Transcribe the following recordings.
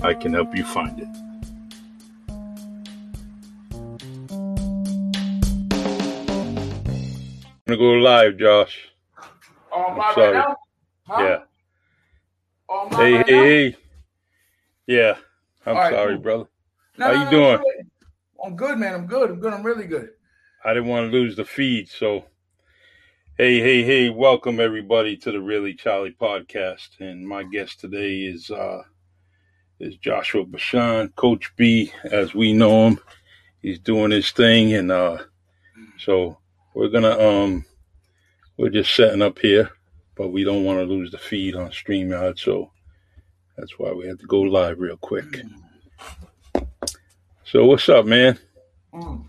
I can help you find it. I'm gonna go live, Josh. Oh, I'm my sorry. right now? Huh? Yeah. Oh, my Hey, right hey, now? hey. Yeah. I'm All right, sorry, cool. brother. No, How no, you no, doing? I'm good. I'm good, man. I'm good. I'm good. I'm really good. I didn't want to lose the feed, so hey, hey, hey, welcome everybody to the Really Charlie podcast. And my guest today is uh is Joshua Bashan, Coach B, as we know him. He's doing his thing and uh so we're gonna um we're just setting up here, but we don't want to lose the feed on StreamYard, so that's why we had to go live real quick. So what's up, man? Mm.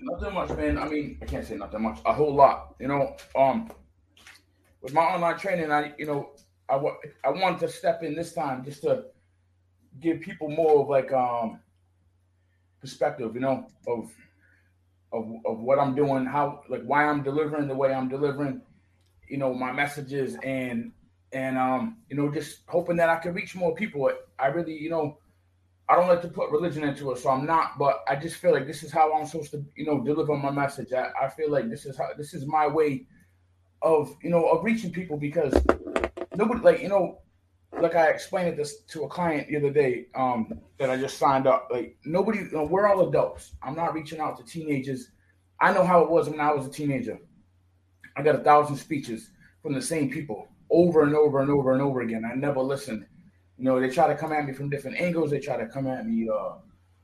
Nothing much, man. I mean, I can't say nothing much. A whole lot. You know, um, with my online training, I, you know, I wa- I wanted to step in this time just to give people more of like um perspective, you know, of of of what I'm doing, how like why I'm delivering the way I'm delivering, you know, my messages and and um, you know, just hoping that I can reach more people. I really, you know, I don't like to put religion into it, so I'm not. But I just feel like this is how I'm supposed to, you know, deliver my message. I, I feel like this is how this is my way of, you know, of reaching people because nobody, like, you know, like I explained this to a client the other day um, that I just signed up. Like nobody, you know, we're all adults. I'm not reaching out to teenagers. I know how it was when I was a teenager. I got a thousand speeches from the same people over and over and over and over again. I never listened. You know, they try to come at me from different angles. They try to come at me uh,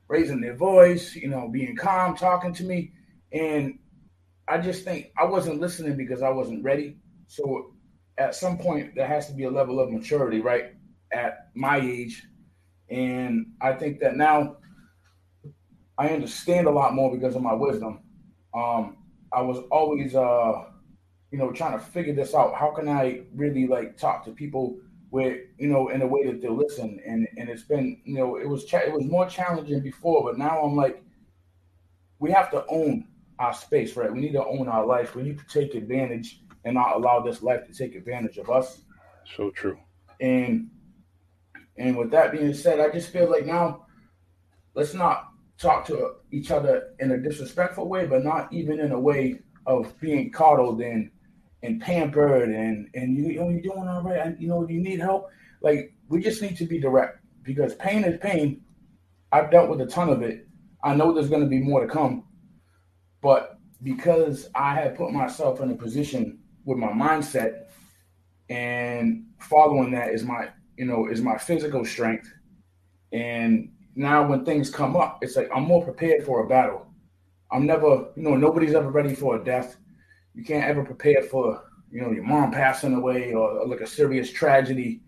raising their voice, you know, being calm, talking to me. And I just think I wasn't listening because I wasn't ready. So at some point, there has to be a level of maturity, right? At my age. And I think that now I understand a lot more because of my wisdom. Um, I was always, uh, you know, trying to figure this out. How can I really like talk to people with, you know, in a way that they'll listen? And and it's been, you know, it was cha- it was more challenging before, but now I'm like, we have to own our space, right? We need to own our life. We need to take advantage and not allow this life to take advantage of us. So true. And and with that being said, I just feel like now let's not talk to each other in a disrespectful way, but not even in a way of being coddled and and pampered and and you oh, you doing all right? And, you know, do you need help? Like we just need to be direct because pain is pain. I've dealt with a ton of it. I know there's going to be more to come, but because I have put myself in a position with my mindset and following that is my you know is my physical strength. And now when things come up it's like i'm more prepared for a battle. I'm never you know nobody's ever ready for a death. You can't ever prepare for you know your mom passing away or, like a serious tragedy.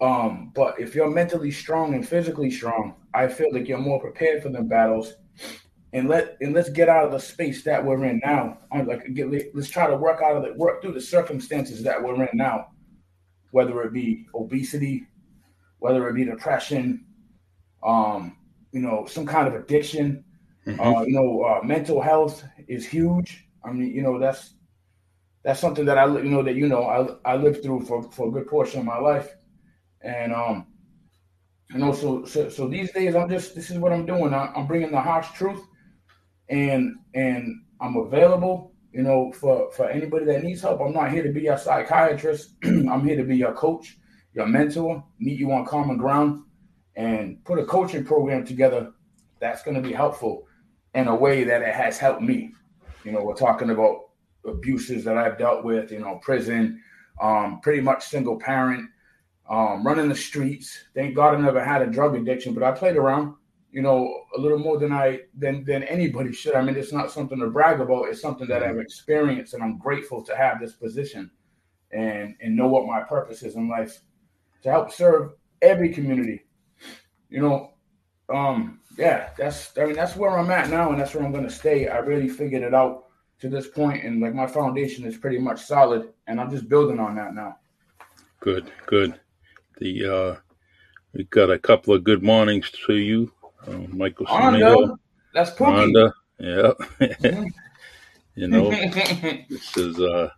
Um but if you're mentally strong and physically strong i feel like you're more prepared for them battles and let and let's get out of the space that we're in now. I'm like get, let's try to work out of the work through the circumstances that we're in now, whether it be obesity, whether it be depression, um, you know, some kind of addiction. Mhm. Uh, you know, uh, mental health is huge. I mean, you know, that's that's something that I you know that you know I I lived through for for a good portion of my life, and um, you know, so so so these days I'm just this is what I'm doing. I, I'm bringing the harsh truth and and I'm available, you know, for for anybody that needs help. I'm not here to be your psychiatrist. I'm here to be your coach, your mentor, meet you on common ground, and put a coaching program together that's going to be helpful in a way that it has helped me. You know, we're talking about abuses that I've dealt with, you know, prison, um, pretty much single parent, um, running the streets. Thank God I never had a drug addiction, but I played around, you know, a little more than I than than anybody should. I mean, it's not something to brag about. It's something that I've experienced, and I'm grateful to have this position and and know what my purpose is in life to help serve every community. You know, um, yeah, that's I mean that's where I'm at now, and that's where I'm going to stay. I really figured it out to this point, and like my foundation is pretty much solid, and I'm just building on that now. Good, good. The uh, we got a couple of good mornings to you, uh, Michael Domingo. That's Pookie. yeah. Mm-hmm. you know, this is uh,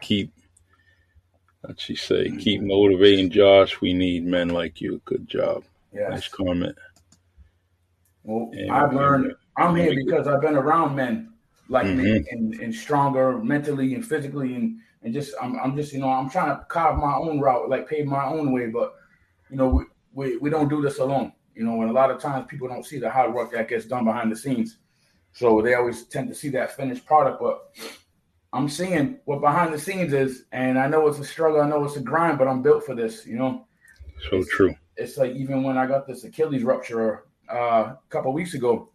keep. let's she say? Keep motivating, Josh. We need men like you. Good job. Yes. Nice comment. Well, and, I've learned. I'm here because I've been around men like mm-hmm. me and, and stronger mentally and physically and and just I'm, I'm just you know I'm trying to carve my own route like pave my own way but you know we, we we don't do this alone you know and a lot of times people don't see the hard work that gets done behind the scenes so they always tend to see that finished product but I'm seeing what behind the scenes is and I know it's a struggle I know it's a grind but I'm built for this you know so it's, true it's like even when I got this Achilles rupture uh, a couple weeks ago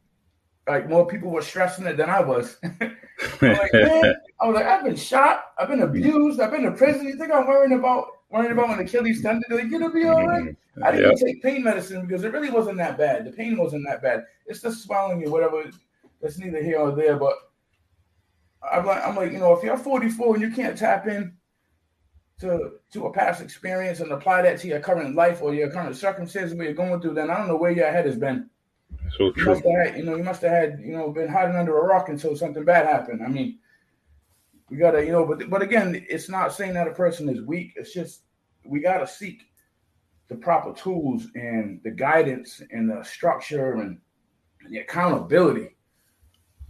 like more people were stressing it than I was. like, man, I was like, I've been shot, I've been abused, I've been to prison. You think I'm worrying about worrying about an Achilles tendon? Like, you gonna be all right. Mm-hmm. I didn't take pain medicine because it really wasn't that bad. The pain wasn't that bad. It's just swelling or whatever. That's neither here or there. But I'm like, I'm like, you know, if you're 44 and you can't tap in to to a past experience and apply that to your current life or your current circumstances where you're going through, then I don't know where your head has been. So true. You must have had, you know, you must have had, you know, been hiding under a rock until something bad happened. I mean, we gotta, you know, but but again, it's not saying that a person is weak. It's just we gotta seek the proper tools and the guidance and the structure and the accountability.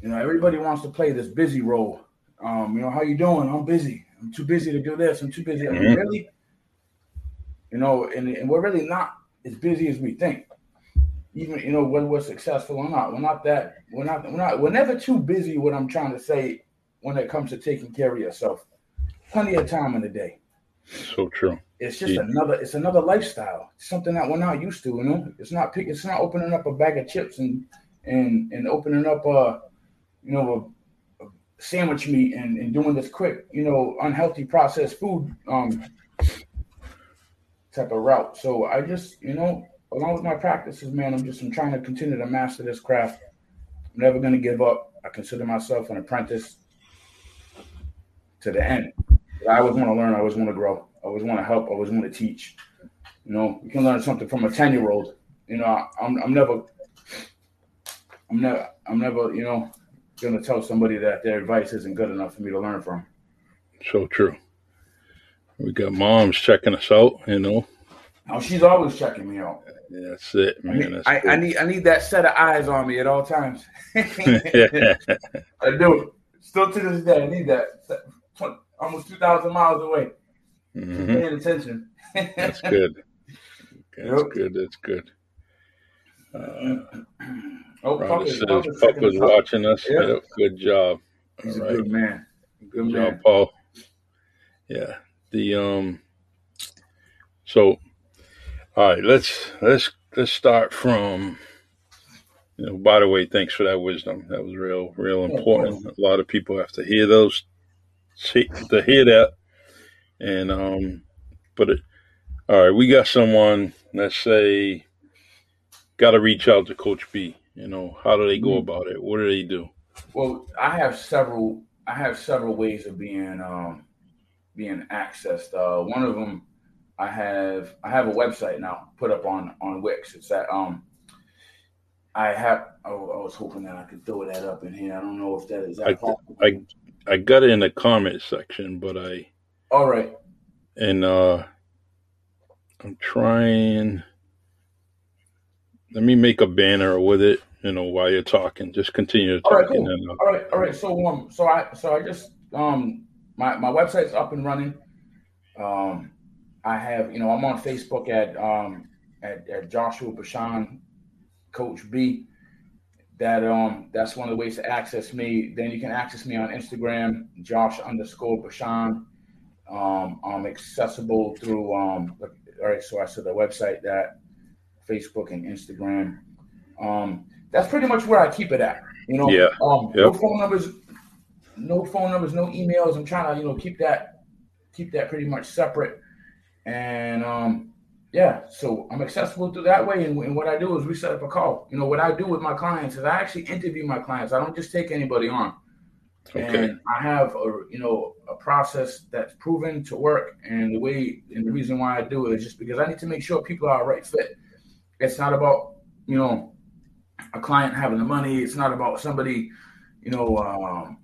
You know, everybody wants to play this busy role. Um, you know, how you doing? I'm busy. I'm too busy to do this. I'm too busy. I mean, mm-hmm. really? You know, and, and we're really not as busy as we think even you know whether we're successful or not. We're not that we're not we're not we're never too busy. What I'm trying to say when it comes to taking care of yourself, plenty of time in the day. So true. It's just yeah. another it's another lifestyle. It's something that we're not used to. You know, it's not pick. It's not opening up a bag of chips and and and opening up a you know a, a sandwich meat and, and doing this quick you know unhealthy processed food um type of route. So I just you know along with my practices, man, I'm just I'm trying to continue to master this craft. I'm never gonna give up. I consider myself an apprentice to the end. But I always want to learn. I always want to grow. I always want to help. I always want to teach. You know, you can learn something from a ten year old. You know, I'm I'm never, I'm never, I'm never, you know, gonna tell somebody that their advice isn't good enough for me to learn from. So true. We got moms checking us out. You know. Oh, she's always checking me out. Yeah, that's it, man. I, need, I, I, need I need that set of eyes on me at all times. I do. Still to this day, I need that. Almost two thousand miles away. Mm-hmm. Paying attention. that's good. That's yep. good. That's good. Uh, oh, Ron says Puck was watching us. Yep. yep. Good job. He's all a right. good man. Good, good man. job, Paul. Yeah. The um. So all right, let's let's let's start from. You know, by the way, thanks for that wisdom. That was real, real important. A lot of people have to hear those, see, to hear that, and um, but it, all right, we got someone. Let's say, got to reach out to Coach B. You know, how do they go mm-hmm. about it? What do they do? Well, I have several. I have several ways of being um, being accessed. Uh, one of them I have I have a website now put up on on Wix. It's at um I have oh, I was hoping that I could throw that up in here. I don't know if that is that I, possible. I I got it in the comment section, but I all right. And uh I'm trying let me make a banner with it, you know, while you're talking. Just continue to talk. All right, cool. Then, uh, all right, all right. So um so I so I just um my my website's up and running. Um I have, you know, I'm on Facebook at um, at, at Joshua Bashan, Coach B. That um that's one of the ways to access me. Then you can access me on Instagram, Josh underscore Bashan. Um, I'm accessible through um all right, so I said the website that Facebook and Instagram. Um, that's pretty much where I keep it at. You know, yeah. Um, yep. no phone numbers, no phone numbers, no emails. I'm trying to, you know, keep that keep that pretty much separate. And um, yeah, so I'm accessible through that way. And, and, what I do is we set up a call. You know, what I do with my clients is I actually interview my clients. I don't just take anybody on. Okay. And I have a you know a process that's proven to work, and the way and the reason why I do it is just because I need to make sure people are a right fit. It's not about you know a client having the money. It's not about somebody you know um,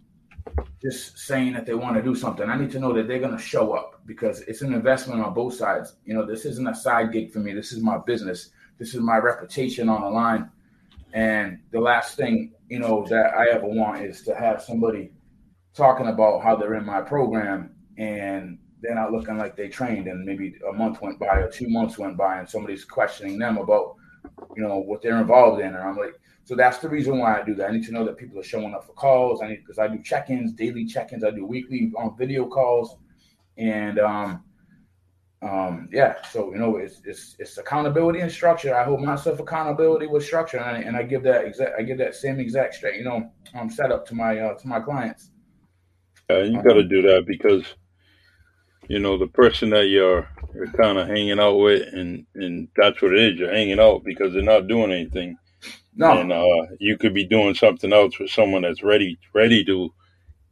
just saying that they want to do something. I need to know that they're going to show up because it's an investment on both sides. You know, this isn't a side gig for me. This is my business. This is my reputation on the line. And the last thing, you know, that I ever want is to have somebody talking about how they're in my program and they're not looking like they trained and maybe a month went by or two months went by and somebody's questioning them about, you know, what they're involved in. And I'm like, so that's the reason why I do that. I need to know that people are showing up for calls. I need because I do check-ins, daily check-ins. I do weekly on um, video calls, and um, um, yeah. So you know, it's it's it's accountability and structure. I hold myself accountability with structure, and I, and I give that exact I give that same exact straight you know um setup to my uh, to my clients. Uh, you got to do that because you know the person that you're you're kind of hanging out with, and and that's what it is. You're hanging out because they're not doing anything no. And uh, you could be doing something else with someone that's ready ready to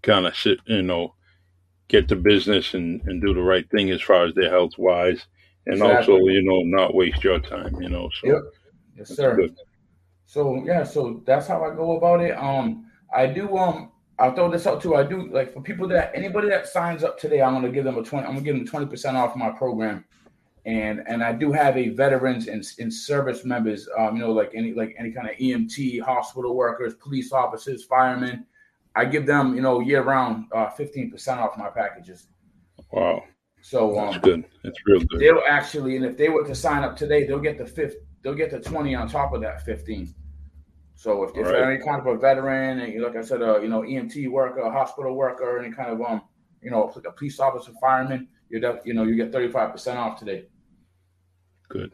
kind of sit, you know, get the business and, and do the right thing as far as their health wise. And exactly. also, you know, not waste your time, you know. So yep. Yes, sir. Good. So yeah, so that's how I go about it. Um I do um I'll throw this out too. I do like for people that anybody that signs up today, I'm gonna give them a 20, I'm gonna give them 20% off my program and and I do have a veterans and, and service members, um, you know, like any like any kind of EMT, hospital workers, police officers, firemen. I give them, you know, year round, uh, fifteen percent off my packages. Wow. So um, that's good. That's real good. They'll actually, and if they were to sign up today, they'll get the fifth. They'll get the twenty on top of that fifteen. So if, if right. any kind of a veteran, and like I said, uh, you know, EMT worker, hospital worker, any kind of um, you know, a police officer, fireman, you're, you know, you get thirty five percent off today. Good.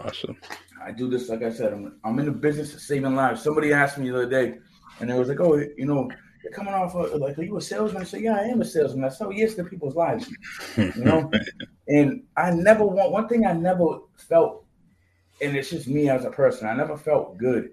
Awesome. I do this, like I said, I'm, I'm in the business of saving lives. Somebody asked me the other day, and they was like, oh, you know, you're coming off of, like, are you a salesman? I said, yeah, I am a salesman. I sell oh, yes to people's lives, you know? and I never want, one thing I never felt, and it's just me as a person, I never felt good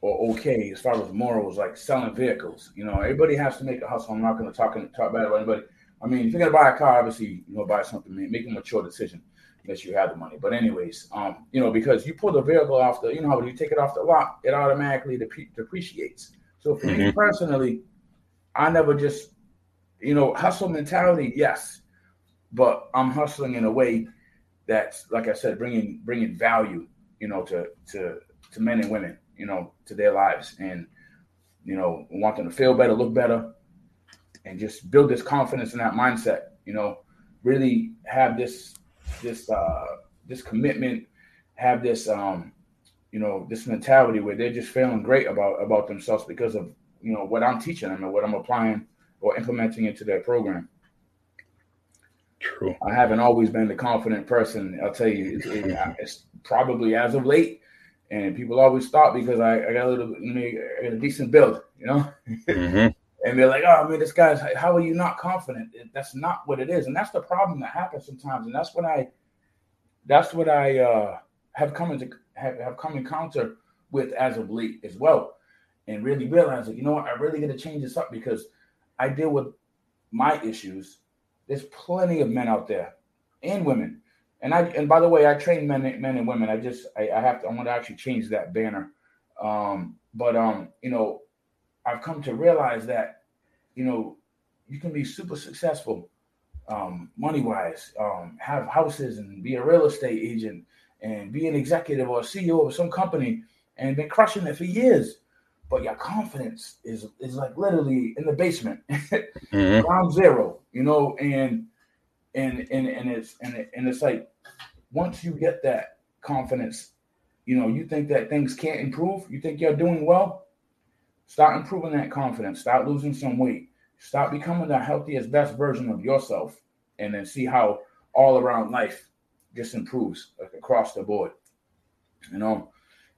or okay as far as morals, like selling vehicles. You know, everybody has to make a hustle. I'm not going to talk, talk bad about anybody. I mean, if you're going to buy a car, obviously, you know, buy something, make a mature decision unless you have the money. But anyways, um, you know, because you pull the vehicle off the, you know, how when you take it off the lot, it automatically dep- depreciates. So for mm-hmm. me personally, I never just, you know, hustle mentality, yes, but I'm hustling in a way that's, like I said, bringing bringing value, you know, to to to men and women, you know, to their lives, and you know, want them to feel better, look better, and just build this confidence and that mindset. You know, really have this this uh, this commitment, have this um, you know this mentality where they're just feeling great about about themselves because of you know what I'm teaching them and what I'm applying or implementing into their program. True. I haven't always been the confident person. I'll tell you, it's, it, it's probably as of late, and people always thought because I, I got a little, you know, a decent build, you know. Mm-hmm. And they're like, "Oh, I mean, this guy's how are you not confident?" That's not what it is, and that's the problem that happens sometimes. And that's what I, that's what I uh, have come into have, have come encounter with as of late as well, and really realize that you know what, I really got to change this up because I deal with my issues. There's plenty of men out there and women, and I and by the way, I train men men and women. I just I, I have to I want to actually change that banner. Um, but um, you know, I've come to realize that, you know, you can be super successful, um, money wise, um, have houses and be a real estate agent and be an executive or CEO of some company and been crushing it for years. But your confidence is is like literally in the basement, mm-hmm. ground zero, you know, and and and and it's and it, and it's like once you get that confidence, you know, you think that things can't improve, you think you're doing well, start improving that confidence, start losing some weight, start becoming the healthiest, best version of yourself, and then see how all around life just improves like across the board. You know,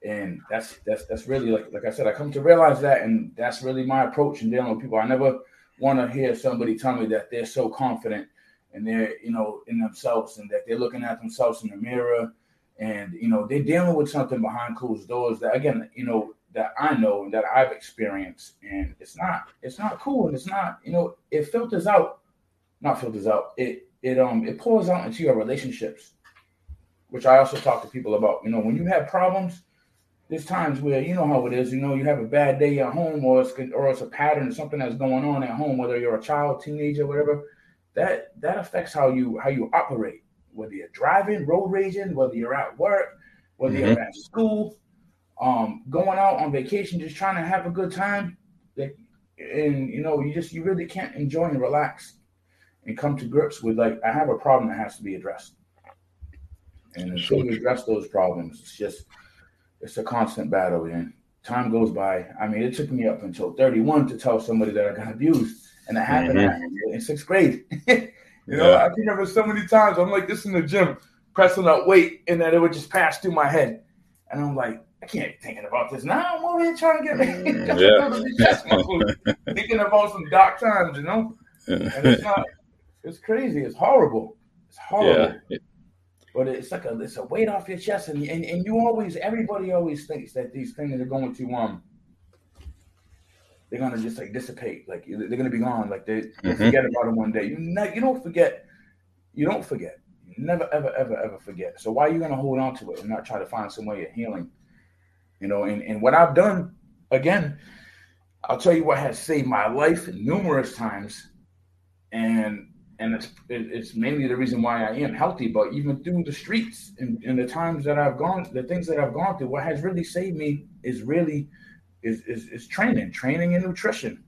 and that's that's that's really like like I said, I come to realize that, and that's really my approach in dealing with people. I never want to hear somebody tell me that they're so confident and they're you know in themselves and that they're looking at themselves in the mirror and you know they're dealing with something behind closed doors that again you know that I know and that I've experienced and it's not it's not cool and it's not you know it filters out not filters out it it um it pours out into your relationships which I also talk to people about you know when you have problems there's times where you know how it is you know you have a bad day at home or it's or it's a pattern something that's going on at home whether you're a child teenager whatever that that affects how you how you operate whether you're driving road raging whether you're at work whether mm-hmm. you're at school um going out on vacation just trying to have a good time and you know you just you really can't enjoy and relax and come to grips with like i have a problem that has to be addressed and until you address those problems it's just it's a constant battle and time goes by i mean it took me up until 31 to tell somebody that i got abused and it happened mm-hmm. in sixth grade. you know, yeah. I can remember so many times I'm like this in the gym, pressing up weight, and then it would just pass through my head. And I'm like, I can't be thinking about this now. I'm over here trying to get mm, chest thinking about some dark times, you know? And it's not it's crazy, it's horrible. It's horrible. Yeah. But it's like a it's a weight off your chest, and, and and you always everybody always thinks that these things are going to um they're gonna just like dissipate. Like they're gonna be gone. Like they, mm-hmm. forget about them one day. You ne- you don't forget. You don't forget. You never ever ever ever forget. So why are you gonna hold on to it and not try to find some way of healing? You know, and, and what I've done again, I'll tell you what has saved my life numerous times, and and it's it's mainly the reason why I am healthy. But even through the streets and, and the times that I've gone, the things that I've gone through, what has really saved me is really is, is, is training, training and nutrition,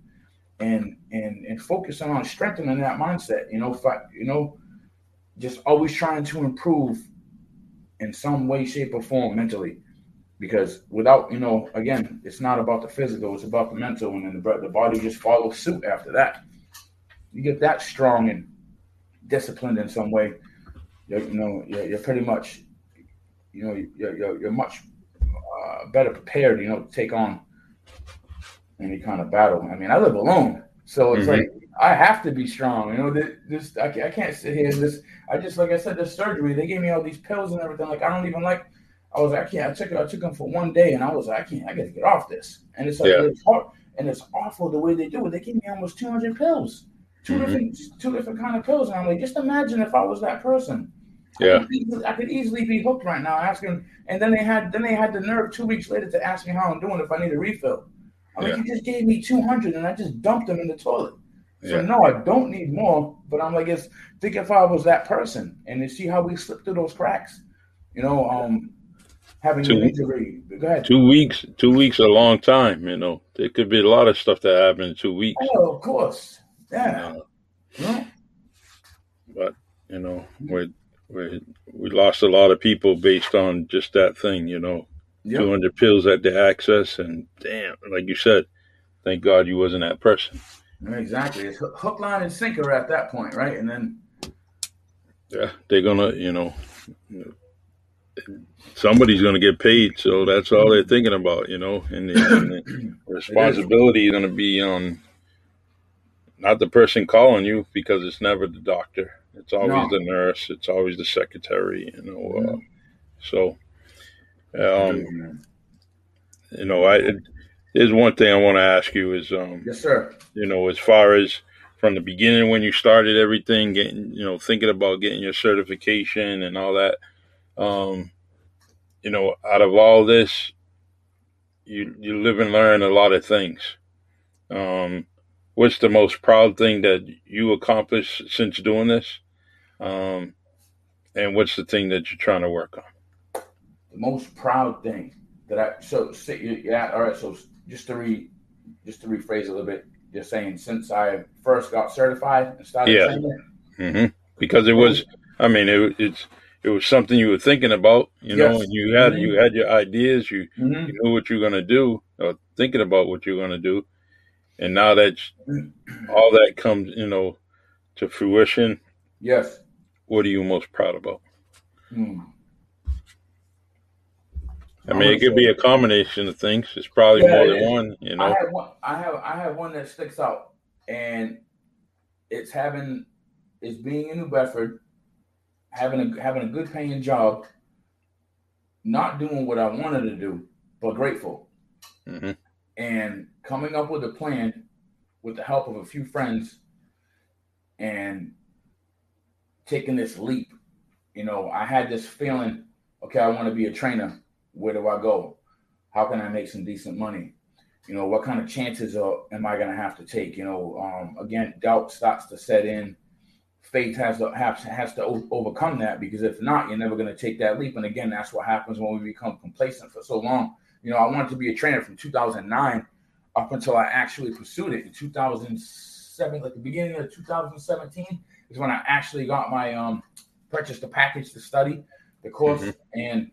and and and focusing on strengthening that mindset. You know, you know, just always trying to improve in some way, shape, or form mentally. Because without, you know, again, it's not about the physical; it's about the mental, and then the, the body just follows suit after that. You get that strong and disciplined in some way, you're, you know, you're, you're pretty much, you know, you're, you're, you're much uh, better prepared, you know, to take on any kind of battle. I mean, I live alone, so it's mm-hmm. like I have to be strong. You know, this I, I can't sit here and this. I just like I said, this surgery. They gave me all these pills and everything. Like I don't even like. I was like, I can't. I took it. I took them for one day, and I was like, I can't. I got to get off this. And it's like yeah. it's hard, and it's awful the way they do it. They gave me almost two hundred pills, 2 mm-hmm. different two different kind of pills, and I'm like, just imagine if I was that person. Yeah, I could, easily, I could easily be hooked right now, asking. And then they had then they had the nerve two weeks later to ask me how I'm doing if I need a refill. I mean, yeah. you just gave me 200 and I just dumped them in the toilet. So, yeah. no, I don't need more. But I'm like, it's, think if I was that person and to see how we slipped through those cracks, you know, um, having two, an injury. Go ahead. Two weeks, two weeks, a long time, you know. There could be a lot of stuff that happened in two weeks. Oh, of course. Yeah. But, you know, we we we lost a lot of people based on just that thing, you know yep. 200 pills at the access, and damn, like you said, thank God you wasn't that person. Exactly, it's hook, line, and sinker at that point, right? And then, yeah, they're gonna, you know, somebody's gonna get paid, so that's all they're thinking about, you know, and the, and the responsibility is gonna be on not the person calling you because it's never the doctor. It's always no. the nurse. It's always the secretary. You know, uh, so um, you know, I there's one thing I want to ask you is, um, yes, sir. You know, as far as from the beginning when you started everything, getting you know, thinking about getting your certification and all that, um, you know, out of all this, you you live and learn a lot of things. Um, what's the most proud thing that you accomplished since doing this? Um, and what's the thing that you're trying to work on? the most proud thing that I so yeah all right so just to re just to rephrase a little bit you're saying since I first got certified and started yeah mm-hmm. because it was I mean it, it's it was something you were thinking about, you know, and you had Mhm. you had your ideas, you Mhm. you knew what you're gonna do, or thinking about what you're gonna do, and now that all that comes, you know, to fruition, Yes. what are you most proud about? Mm. I mean, it could be a combination of things. It's probably Yeah, more than is. one, you I know. have one. I have. I have one that sticks out, and it's having it's being in New Bedford, having a having a good paying job, not doing what I wanted to do, but grateful, hmm and coming up with a plan with the help of a few friends, and taking this leap. You know, I had this feeling. Okay, I want to be a trainer. Where do I go? How can I make some decent money? you know what kind of chances are, am i going to have to take you know um, again doubt starts to set in faith has to has, has to overcome that because if not you're never going to take that leap and again that's what happens when we become complacent for so long you know i wanted to be a trainer from 2009 up until i actually pursued it in 2007 like the beginning of 2017 is when i actually got my um purchased the package to study the course Mhm. and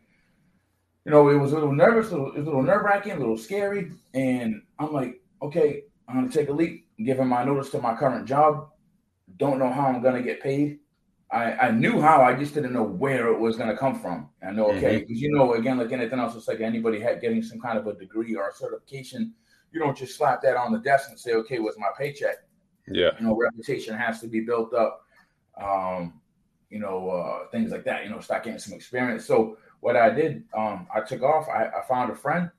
you know, it was a little nervous, a little, it was a little nerve wracking, a little scary. And I'm like, okay, I'm going to take a leap, giving my notice to my current job. Don't know how I'm going to get paid. I, I knew how, I just didn't know where it was going to come from. I know, okay, because you know, again, like anything else, it's like anybody had getting some kind of a degree or a certification. You don't just slap that on the desk and say, okay, what's my paycheck? Yeah. you know, reputation has to be built up. Um, you know, uh, things like that. You know, start getting some experience. So what I did, um, I took off. I, I found a friend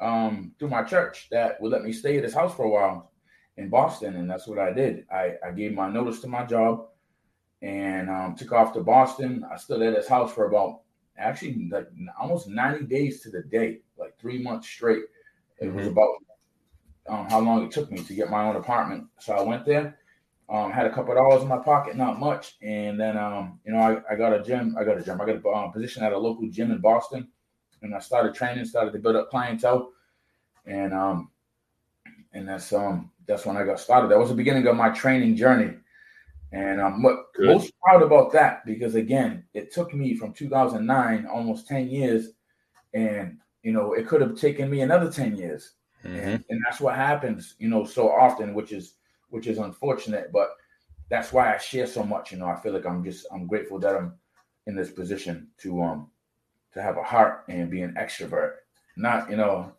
um, through my church that would let me stay at his house for a while in Boston, and that's what I did. I, I gave my notice to my job and um, took off to Boston. I stood at his house for about actually like almost 90 days to the day, like three months straight. It was Mhm. about um, how long it took me to get my own apartment. So I went there, um, had a couple of dollars in my pocket, not much, and then um, you know I, I got a gym. I got a gym. I got a um, position at a local gym in Boston, and I started training, started to build up clientele, and um, and that's um that's when I got started. That was the beginning of my training journey, and I'm Good. most proud about that because again, it took me from 2009, almost 10 years, and you know it could have taken me another 10 years. Hmm and, and that's what happens you know so often which is which is unfortunate but that's why i share so much you know. I feel like i'm just i'm grateful that i'm in this position to um to have a heart and be an extrovert. Not you know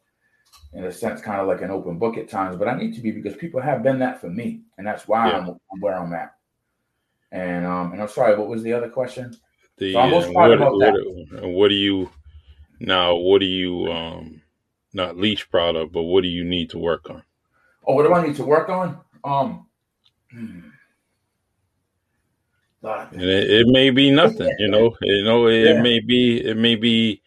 in a sense kind of like an open book at times but i need to be because people have been that for me and that's why Yeah. I'm, where i'm at and um and i'm sorry what was the other question The So uh, proud what, about what, what do you now? What do you um not least proud of, but what do you need to work on? oh what do i need to work on um hmm. And it, it may be nothing, you know. You know, it, Yeah. may be it may be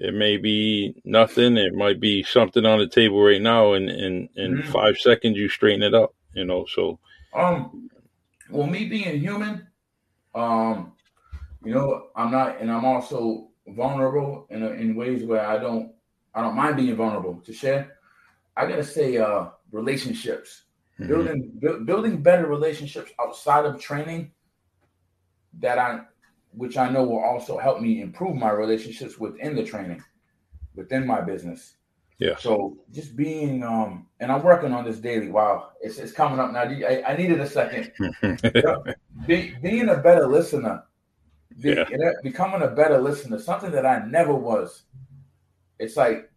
it may be nothing. It might be something on the table right now, and in in Mhm. five seconds you straighten it up. You know, so Um, well, me being human, um, you know, I'm not, and I'm also vulnerable in in ways where I don't, I don't mind being vulnerable to share. I gotta say, uh, relationships, mhm. building bu- building better relationships outside of training, that I, which I know will also help me improve my relationships within the training, within my business. yeah, So just being, um, and I'm working on this daily. Wow, it's, it's coming up now. I, I needed a second. Be, being a better listener, be, Yeah. becoming a better listener, something that I never was. It's like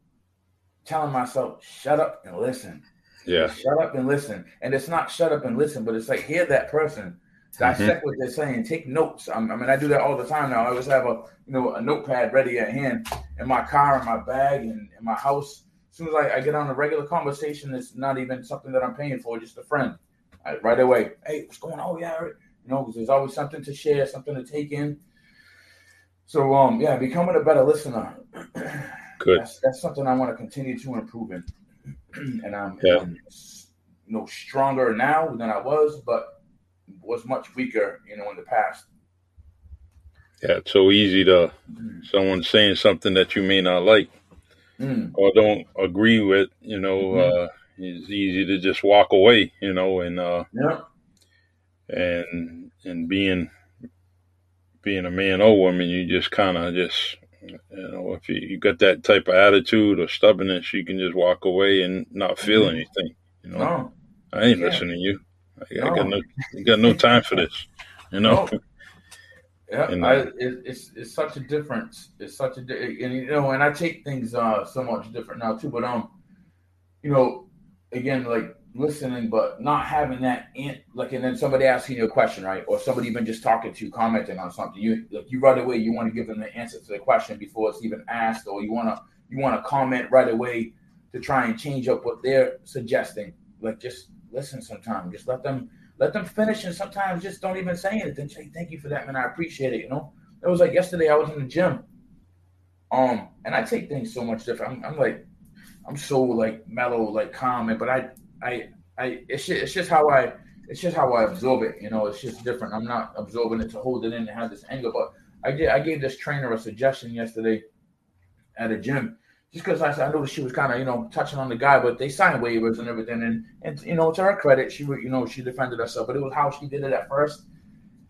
telling myself, shut up and listen. yeah, Shut up and listen. And it's not shut up and listen, but it's like hear that person, dissect what they're saying, take notes. I'm, I mean, I do that all the time now. I always have a you know a notepad ready at hand in my car, in my bag, and in my house. As soon as I, I get on a regular conversation, it's not even something that I'm paying for, just a friend. I, right away, hey, what's going on? Oh, yeah, you know, 'cause there's always something to share, something to take in. So, um, yeah, becoming a better listener. Good. That's, that's something I want to continue to improve in, and I'm, Yeah. I'm, you know, stronger now than I was, but was much weaker, you know, in the past. yeah. It's so easy to someone saying something that you may not like Mm, or don't agree with. You know, Mhm. uh, it's easy to just walk away. You know, and uh, yeah. and and being being a man or woman, you just kind of just you know if you, you got that type of attitude or stubbornness, you can just walk away and not feel mm-hmm. anything. You know, no. I ain't yeah. listening to you. I, no. I, got no, I got no time for this. You know. No. Yeah, and, I, it, it's it's such a difference. It's such a and you know, and I take things uh so much different now too. But um, you know, again, like listening, but not having that in, like, and then somebody asking you a question, right, or somebody even just talking to you, commenting on something. You like you right away. You want to give them the answer to the question before it's even asked, or you want to you want to comment right away to try and change up what they're suggesting. Like, just listen. Sometimes, just let them let them finish, and sometimes just don't even say anything. Say thank you for that, man. I appreciate it. You know, it was like yesterday. I was in the gym, um, and I take things so much different. I'm, I'm like, I'm so like mellow, like calm, but I I I it's just, it's just how I it's just how I absorb it. You know, it's just different. I'm not absorbing it to hold it in and have this anger. But I did I gave this trainer a suggestion yesterday at a gym. Just because I, I noticed she was kind of, you know, touching on the guy, but they signed waivers and everything, and and you know, to her credit, she, would, you know, she defended herself, but it was how she did it at first,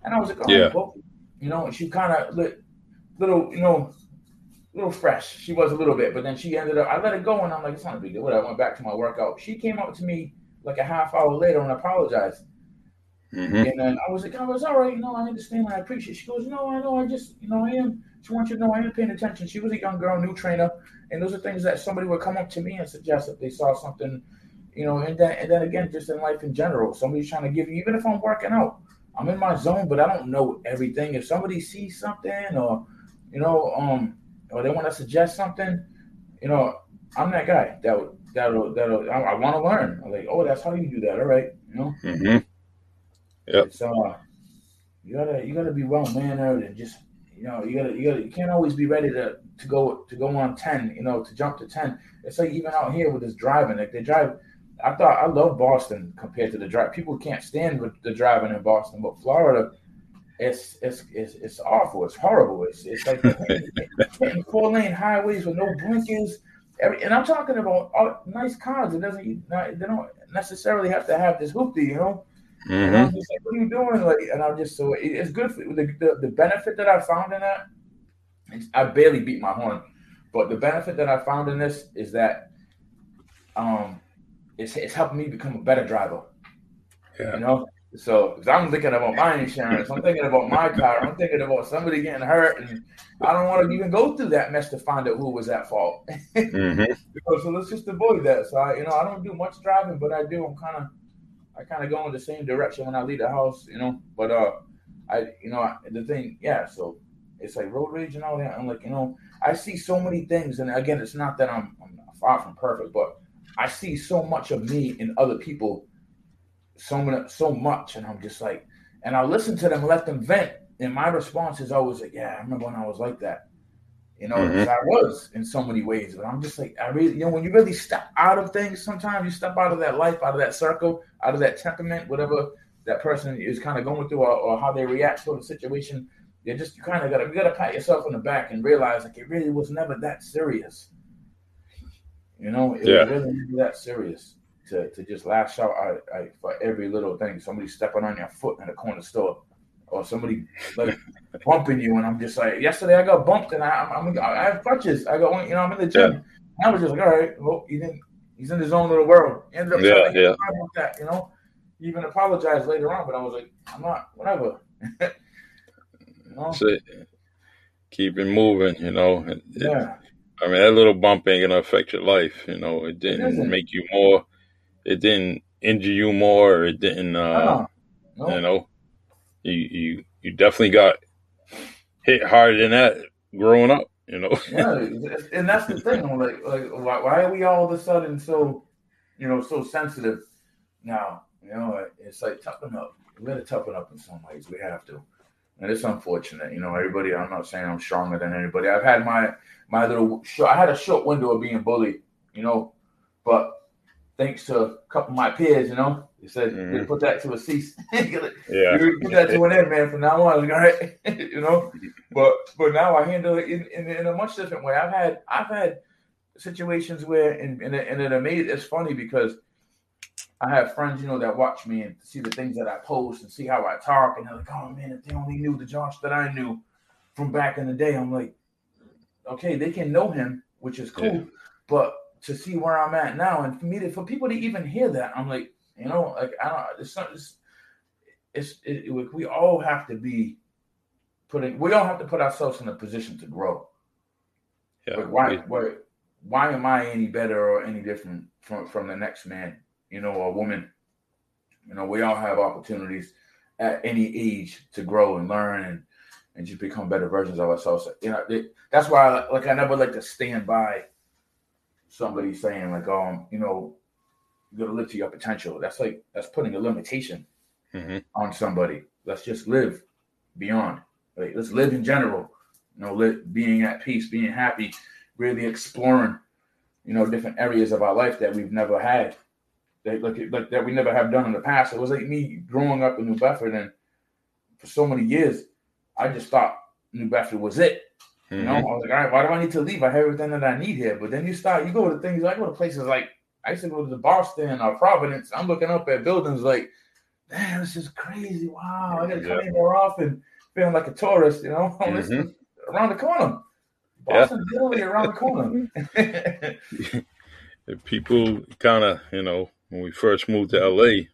and I was like, oh, yeah, well, you know, and she kind of little, you know, a little fresh. She was a little bit, but then she ended up. I let it go, and I'm like, it's not a big deal. Whatever. I went back to my workout. She came up to me like a half hour later and apologized. Mm-hmm. And then I was like, I was all right. You know, I understand. I appreciate. It. She goes, no, I know. I just, you know, I am. She wants you to know I am paying attention. She was a young girl, new trainer, and those are things that somebody would come up to me and suggest if they saw something, you know. And then, and then again, just in life in general, somebody's trying to give you, even if I'm working out, I'm in my zone, but I don't know everything. If somebody sees something, or you know, um, or they want to suggest something, you know, I'm that guy that would that'll that'll I, I want to learn. I'm like, oh, that's how you do that. All right, you know. Mm-hmm. Yep. So uh, you gotta you gotta be well mannered and just you know you gotta you gotta you can't always be ready to to go to go on ten. You know to jump to ten. It's like even out here with this driving, like they drive. I thought I love Boston compared to the drive. People can't stand with the driving in Boston, but Florida it's it's it's, it's awful. It's horrible. It's it's like four lane highways with no blinkers. Every, and I'm talking about all, nice cars. It doesn't they don't necessarily have to have this hoopty, you know. Mm-hmm. And I'm just like, what are you doing? Like, and I'm just so it, it's good for the, the the benefit that I found in that. I barely beat my horn, but the benefit that I found in this is that um, it's it's helping me become a better driver. Yeah. You know, so I'm thinking about my insurance, I'm thinking about my car, I'm thinking about somebody getting hurt, and I don't want to even go through that mess to find out who was at fault. mm-hmm. so let's just avoid that. So I, you know, I don't do much driving, but I do. I'm kind of, I kind of go in the same direction when I leave the house, you know. But uh, I, you know, the thing, yeah. So it's like road rage and all that. I'm like, you know, I see so many things, and again, it's not that I'm, I'm far from perfect, but I see so much of me in other people so many, so much, and I'm just like, and I listen to them, let them vent, and my response is always like, "Yeah, I remember when I was like that." You know, mm-hmm. I was in so many ways, but I'm just like, I really, you know, when you really step out of things, sometimes you step out of that life, out of that circle, out of that temperament, whatever that person is kind of going through, or, or how they react to the situation. You just you kind of gotta you gotta pat yourself on the back and realize like it really was never that serious. You know, it yeah. was really never that serious to, to just lash out I, I, for every little thing. Somebody stepping on your foot in the corner store, or somebody like bumping you, and I'm just like, yesterday I got bumped, and I, I'm, I have crutches. I got, you know, I'm in the gym. Yeah. I was just like, all right, well, he didn't. He's in his own little world. He ended up yeah, yeah. that, you know. He even apologized later on, but I was like, I'm not, whatever. you know? So, keep it moving, you know. yeah. I mean, that little bump ain't gonna affect your life. You know, it didn't it make you more it didn't injure you more. It didn't, uh, no. you know, you, you, you definitely got hit harder than that growing up, you know? yeah. And that's the thing. Like, like why, why are we all of a sudden so, you know, so sensitive now? You know, it's like toughen up. We got to toughen up in some ways. We have to. And it's unfortunate, you know. Everybody, I'm not saying I'm stronger than anybody. I've had my my little. Short, I had a short window of being bullied, you know, but thanks to a couple of my peers, you know. They said mm-hmm. put that to a cease. yeah. You put that to an end, man. From now on, all right, you know. But but now I handle it in, in, in, a much different way. I've had I've had situations where and and, and it amazed. It's funny because I have friends, you know, that watch me and see the things that I post and see how I talk, and they're like, "Oh man, if they only knew the Josh that I knew from back in the day," I'm like, "Okay, they can know him, which is cool, yeah. but to see where I'm at now, and for me to, for people to even hear that, I'm like, you know, like I don't, it's not, it's, it's it, it, we all have to be putting, we all have to put ourselves in a position to grow. Yeah. Like why, why, why am I any better or any different from from the next man? You know, a woman. You know, we all have opportunities at any age to grow and learn and and just become better versions of ourselves. You know, it, that's why I, like I never like to stand by somebody saying like, um, you know, you gotta live to your potential. That's like that's putting a limitation mm-hmm. on somebody. Let's just live beyond. Like, let's live in general. You know, live, being at peace, being happy, really exploring, you know, different areas of our life that we've never had that like, like that we never have done in the past. It was like me growing up in New Bedford, and for so many years, I just thought New Bedford was it. Mm-hmm. You know, mm-hmm. I was like, all right, why do I need to leave? I have everything that I need here. But then you start, you go to things, I go to places like I used to go to the Boston or Providence. I'm looking up at buildings like, man, this is crazy. Wow, I gotta come in more often, feeling like a tourist, you know. Mm-hmm. around the corner. Boston's yeah. literally around the corner. people kind of, you know, when we first moved to LA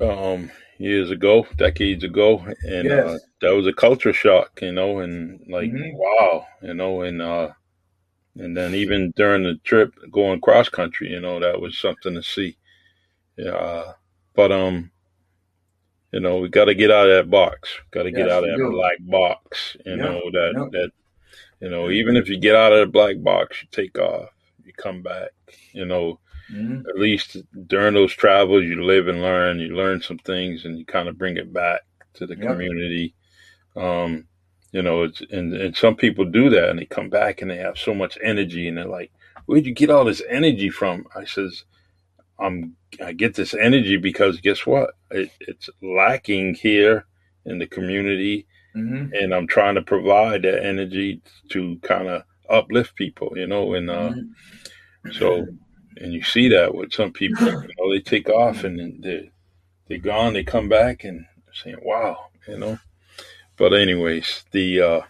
um, years ago, decades ago, and uh, yes. uh, that was a culture shock, you know, and like mm-hmm. wow, you know, and uh, and then even during the trip going cross country, you know, that was something to see. Yeah, uh, but um, you know, we got to get out of that box. Got to get yes, out of that do. black box. You yep. know that yep. that you know even if you get out of the black box, you take off, you come back. You know, Mm-hmm. At least during those travels, you live and learn. You learn some things, and you kind of bring it back to the yep. community. Um, you know, it's and, and some people do that, and they come back and they have so much energy, and they're like, "Where'd you get all this energy from?" I says, "I'm I get this energy because guess what? It, it's lacking here in the community." Mm-hmm. and I'm trying to provide that energy to kind of uplift people, you know, and uh, mm-hmm. so and you see that with some people. You know, they take off and then they they're gone. They come back and saying, "Wow," you know. But anyways, the uh,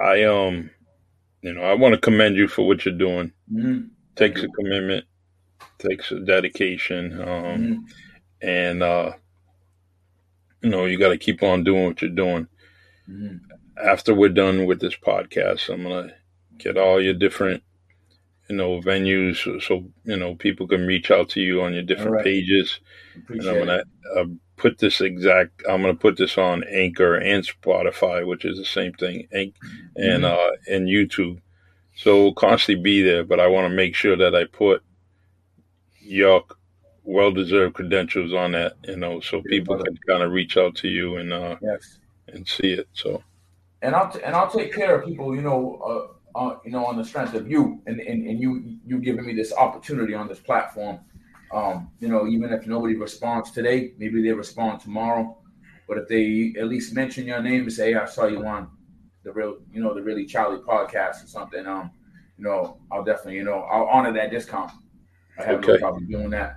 I um, you know, I want to commend you for what you're doing. Mm-hmm. Takes a commitment, takes a dedication, um, mm-hmm. and uh, you know, you got to keep on doing what you're doing. Mm-hmm. After we're done with this podcast, I'm gonna get all your different you know venues so you know people can reach out to you on your different right. pages and i'm gonna uh, put this exact i'm gonna put this on anchor and spotify which is the same thing Anch- mm-hmm. and uh and youtube so we'll constantly be there but i want to make sure that i put your well-deserved credentials on that you know so people can kind of reach out to you and uh yes. and see it so and i'll t- and i'll take care of people you know uh uh, you know, on the strength of you and, and, and you you giving me this opportunity on this platform. Um, you know, even if nobody responds today, maybe they respond tomorrow. But if they at least mention your name and say, hey, I saw you on the real, you know, the really Charlie podcast or something, um, you know, I'll definitely, you know, I'll honor that discount. I have okay. no problem doing that.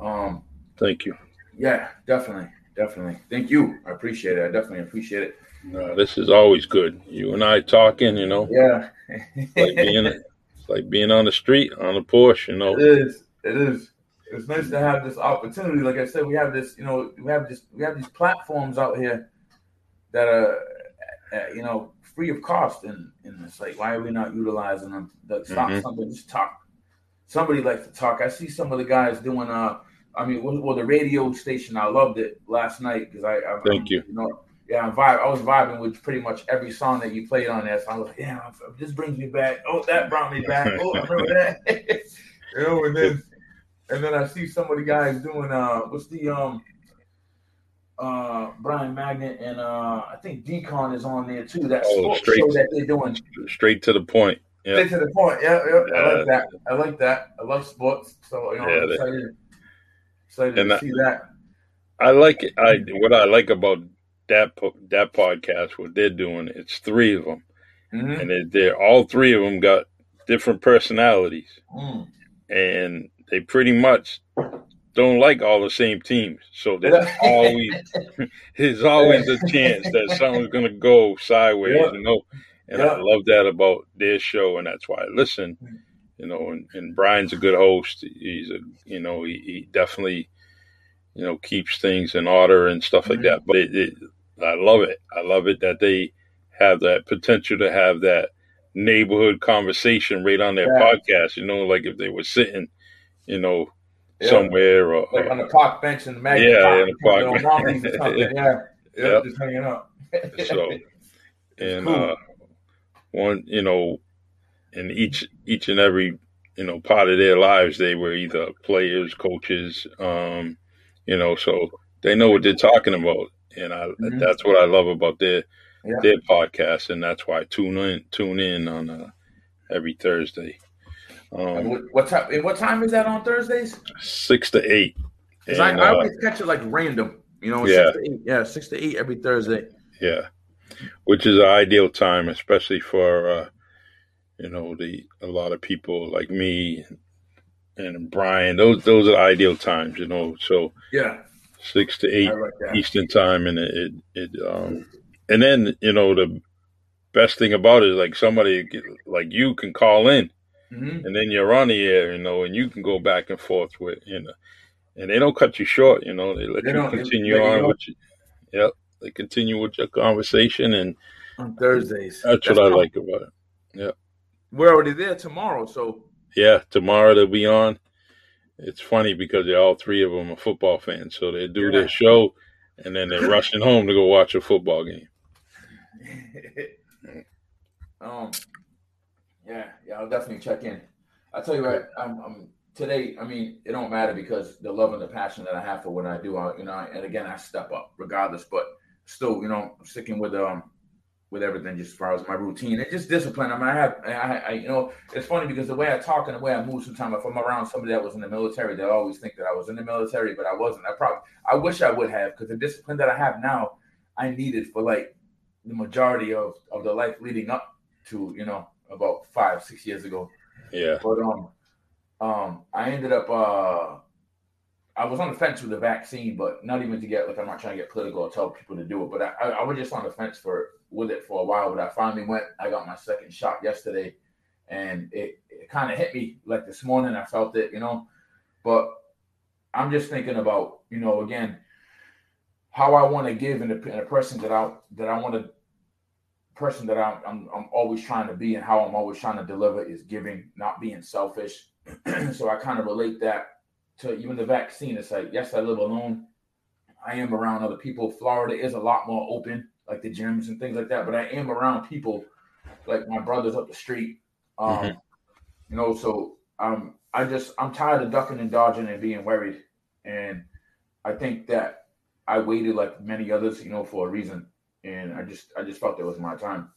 Um, Thank you. Yeah, definitely, definitely. Thank you. I appreciate it. I definitely appreciate it. No, this is always good. You and I talking, you know. Yeah. like being, it's like being on the street on a Porsche, you know. It is. It is. It's nice to have this opportunity. Like I said, we have this. You know, we have this. We have these platforms out here that are, uh, you know, free of cost, and and it's like, why are we not utilizing them? Like, stop mm-hmm. something, just talk. Somebody likes to talk. I see some of the guys doing. Uh, I mean, well, the radio station. I loved it last night because I, I. Thank you. You know, yeah, I, vibe. I was vibing with pretty much every song that you played on there. So I was like, yeah, this brings me back. Oh, that brought me back. Oh, I remember that. you know, and then and then I see some of the guys doing uh, what's the um, uh, Brian Magnet and uh, I think Decon is on there too. That oh, sports show that they're doing. Straight to the point. Yeah. Straight to the point. Yeah, yeah. yeah. I like that. I like that. I love sports. So you know, yeah, I'm excited, excited to I, see that. I like it. I what I like about that that podcast what they're doing. It's three of them, mm-hmm. and they're, they're, all three of them got different personalities, mm. and they pretty much don't like all the same teams. So there's always there's always a chance that something's gonna go sideways, yeah. you know. And yeah. I love that about their show, and that's why I listen. You know, and, and Brian's a good host. He's a you know he, he definitely you know keeps things in order and stuff like mm-hmm. that. But it, it, I love it. I love it that they have that potential to have that neighborhood conversation right on their yeah. podcast. You know, like if they were sitting, you know, yeah. somewhere or, like on the park bench in the mag- yeah, in the park bench. yeah, yeah, just hanging out. so, and cool. uh, one, you know, in each each and every you know part of their lives, they were either players, coaches, um, you know, so they know what they're talking about, and I mm-hmm. that's what I love about their yeah. their podcast, and that's why I tune in tune in on uh, every Thursday. Um, what time? What time is that on Thursdays? Six to eight. And, I, I, always uh, catch it like random. You know, yeah, six yeah, six to eight every Thursday. Yeah, which is an ideal time, especially for uh, you know the a lot of people like me and Brian. Those those are ideal times. You know, so yeah, six to eight Eastern time, and it it um and then you know the best thing about it is like somebody like you can call in Mm-hmm. And then you're on the air, you know, and you can go back and forth with, you know, and they don't cut you short, you know, they let they you continue on with you. Yep. They continue with your conversation and on Thursdays. That's, that's what I like about it. Yeah. We're already there tomorrow, so yeah, tomorrow they'll be on. It's funny because they're all three of them are football fans, so they do their show and then they're rushing home to go watch a football game. um, yeah, yeah, I'll definitely check in. I tell you what, I'm, I'm, today. I mean, it don't matter because the love and the passion that I have for what I do. I, you know, and again, I step up regardless. But still, you know, I'm sticking with um with everything just as far as my routine and just discipline. I mean, I have, I, I, you know, it's funny because the way I talk and the way I move. Sometimes, if I'm around somebody that was in the military, they always think that I was in the military, but I wasn't. I probably, I wish I would have because the discipline that I have now, I needed for like the majority of of the life leading up to, you know, about five, six years ago. Yeah. But um, um, I ended up uh, I was on the fence with the vaccine, but not even to get like I'm not trying to get political or tell people to do it, but I, I was just on the fence for with it for a while. But I finally went. I got my second shot yesterday, and it, it kind of hit me like this morning. I felt it, you know. But I'm just thinking about you know again how I want to give in a, in a person that I that I want to person that I'm, I'm, I'm always trying to be and how I'm always trying to deliver is giving, not being selfish. so I kind of relate that to even the vaccine. It's like, yes, I live alone. I am around other people. Florida is a lot more open, like the gyms and things like that. But I am around people like my brothers up the street. Um, mm-hmm. You know, so um, I just I'm tired of ducking and dodging and being worried. And I think that I waited like many others, you know, for a reason and I just I just felt it was my time.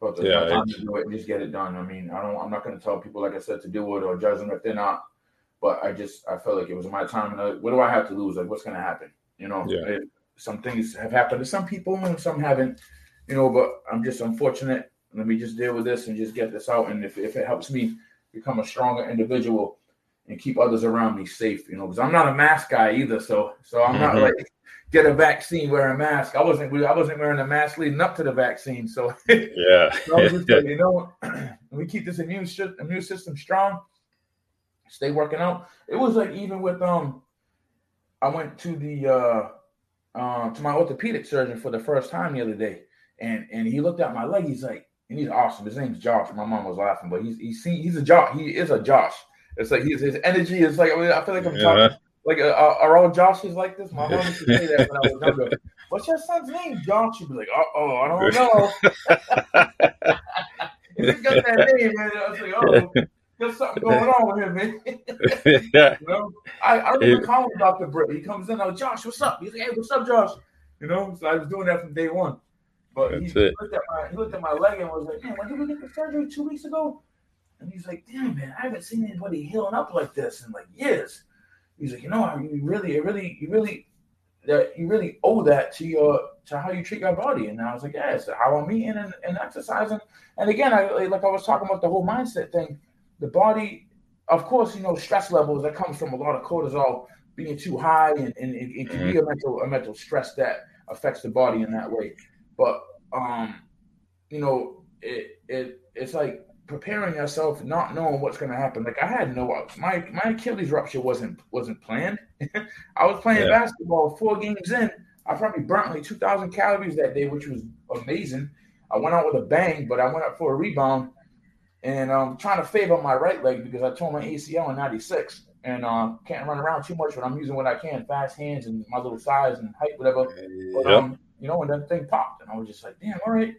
Felt it yeah, my time to do it and just get it done. I mean, I don't I'm not going to tell people like I said to do it or judge them if they're not. But I just I felt like it was my time. And I, what do I have to lose? Like, what's going to happen? You know, yeah. it, some things have happened to some people and some haven't. You know, but I'm just unfortunate. Let me just deal with this and just get this out. And if if it helps me become a stronger individual and keep others around me safe, you know, because I'm not a mask guy either. So so I'm mm-hmm. not like get a vaccine, wear a mask. I wasn't I wasn't wearing a mask leading up to the vaccine. So yeah, so just, you know, we keep this immune immune system strong. Stay working out. It was like even with um, I went to the uh, uh, to my orthopedic surgeon for the first time the other day, and and he looked at my leg. He's like, and he's awesome. His name's Josh. My mom was laughing, but he's he's he's a Josh. He is a Josh. It's like he's his energy is like I, mean, I feel like I'm yeah. talking like, uh, are all Joshes like this? My mom used to say that when I was younger. What's your son's name, Josh? She'd be like, oh, oh I don't know. he got that name, man. I was like, oh, there's something going on with him, man. you know, I, I remember calling Dr. Britt. He comes in, I oh, Josh, what's up? He's like, hey, what's up, Josh? You know, so I was doing that from day one. But he, looked at my he looked at my leg and was like, man, when did we get the surgery? Two weeks ago? And he's like, damn, man, I haven't seen anybody healing up like this in like years. He's like, you know, you really, you really, you really, that you really owe that to your to how you treat your body. And I was like, yeah, it's how I'm eating and, and exercising. And again, I like I was talking about the whole mindset thing. The body, of course, you know, stress levels that comes from a lot of cortisol being too high, and, and it, it can mm-hmm. be a mental a mental stress that affects the body in that way. But um, you know, it it it's like preparing yourself, not knowing what's going to happen. Like I had no my my Achilles rupture wasn't wasn't planned. I was playing yeah. basketball four games in. I probably burnt like two thousand calories that day, which was amazing. I went out with a bang, but I went up for a rebound and I'm um, trying to favor my right leg because I tore my ACL in '96 and uh, can't run around too much, but I'm using what I can, fast hands and my little size and height, whatever. But, um, you know, and that thing popped, and I was just like, damn, all right.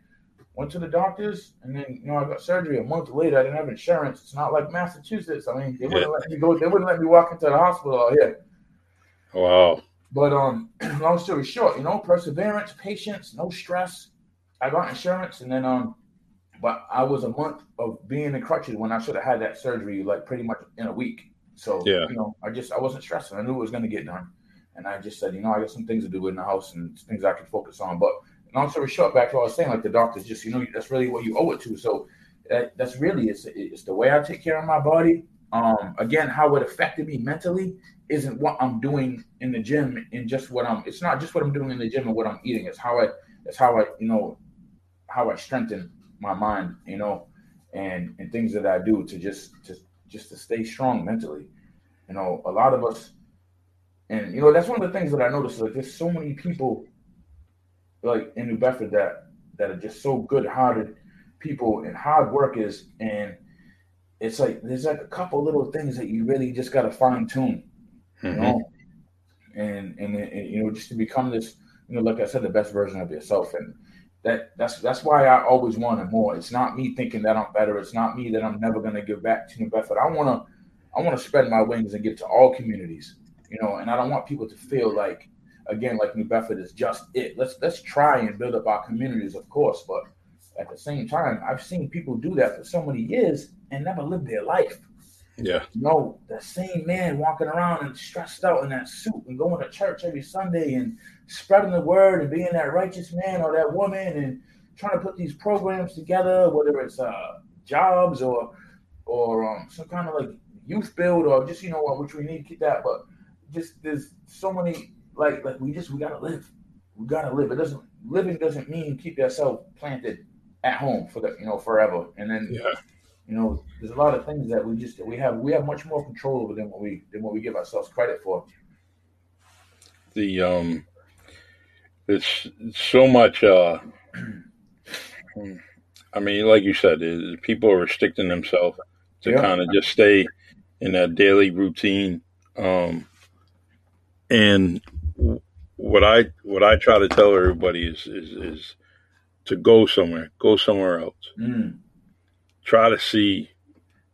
Went to the doctors, and then you know I got surgery a month later. I didn't have insurance. It's not like Massachusetts. I mean, they wouldn't yeah. let me go. They wouldn't let me walk into the hospital out here. Wow. But um, long story short, you know, perseverance, patience, no stress. I got insurance, and then um, but I was a month of being in crutches when I should have had that surgery like pretty much in a week. So yeah. you know, I just I wasn't stressing. I knew it was going to get done, and I just said, you know, I got some things to do in the house and things I can focus on. But long story short, back to what I was saying, like the doctors just, you know, that's really what you owe it to. So that, that's really it's it's the way I take care of my body. Um, again, how it affected me mentally isn't what I'm doing in the gym and just what I'm. It's not just what I'm doing in the gym and what I'm eating. It's how I. It's how I. You know, how I strengthen my mind. You know, and and things that I do to just to just to stay strong mentally. You know, a lot of us, and you know, that's one of the things that I noticed. Like, there's so many people, like in New Bedford, that that are just so good-hearted people and hard workers, and it's like there's like a couple little things that you really just got to fine tune, you mm-hmm. know, and, and and you know, just to become this, you know, like I said, the best version of yourself, and that that's that's why I always wanted more. It's not me thinking that I'm better. It's not me that I'm never gonna give back to New Bedford. I wanna I wanna spread my wings and get to all communities, you know. And I don't want people to feel like again like New Bedford is just it. Let's let's try and build up our communities, of course, but at the same time, I've seen people do that for so many years and never live their life. Yeah. You know, the same man walking around and stressed out in that suit and going to church every Sunday and spreading the word and being that righteous man or that woman and trying to put these programs together, whether it's uh, jobs or or um, some kind of like youth build or just you know what, which we need to keep that. But just there's so many like like we just we gotta live. We gotta live. It doesn't living doesn't mean keep yourself planted at home for the you know forever. And then yeah you know, there's a lot of things that we just we have we have much more control over than what we than what we give ourselves credit for. The um, it's so much. uh I mean, like you said, people are restricting themselves to yeah. kind of just stay in that daily routine. Um, and what I what I try to tell everybody is is, is to go somewhere, go somewhere else. Mm try to see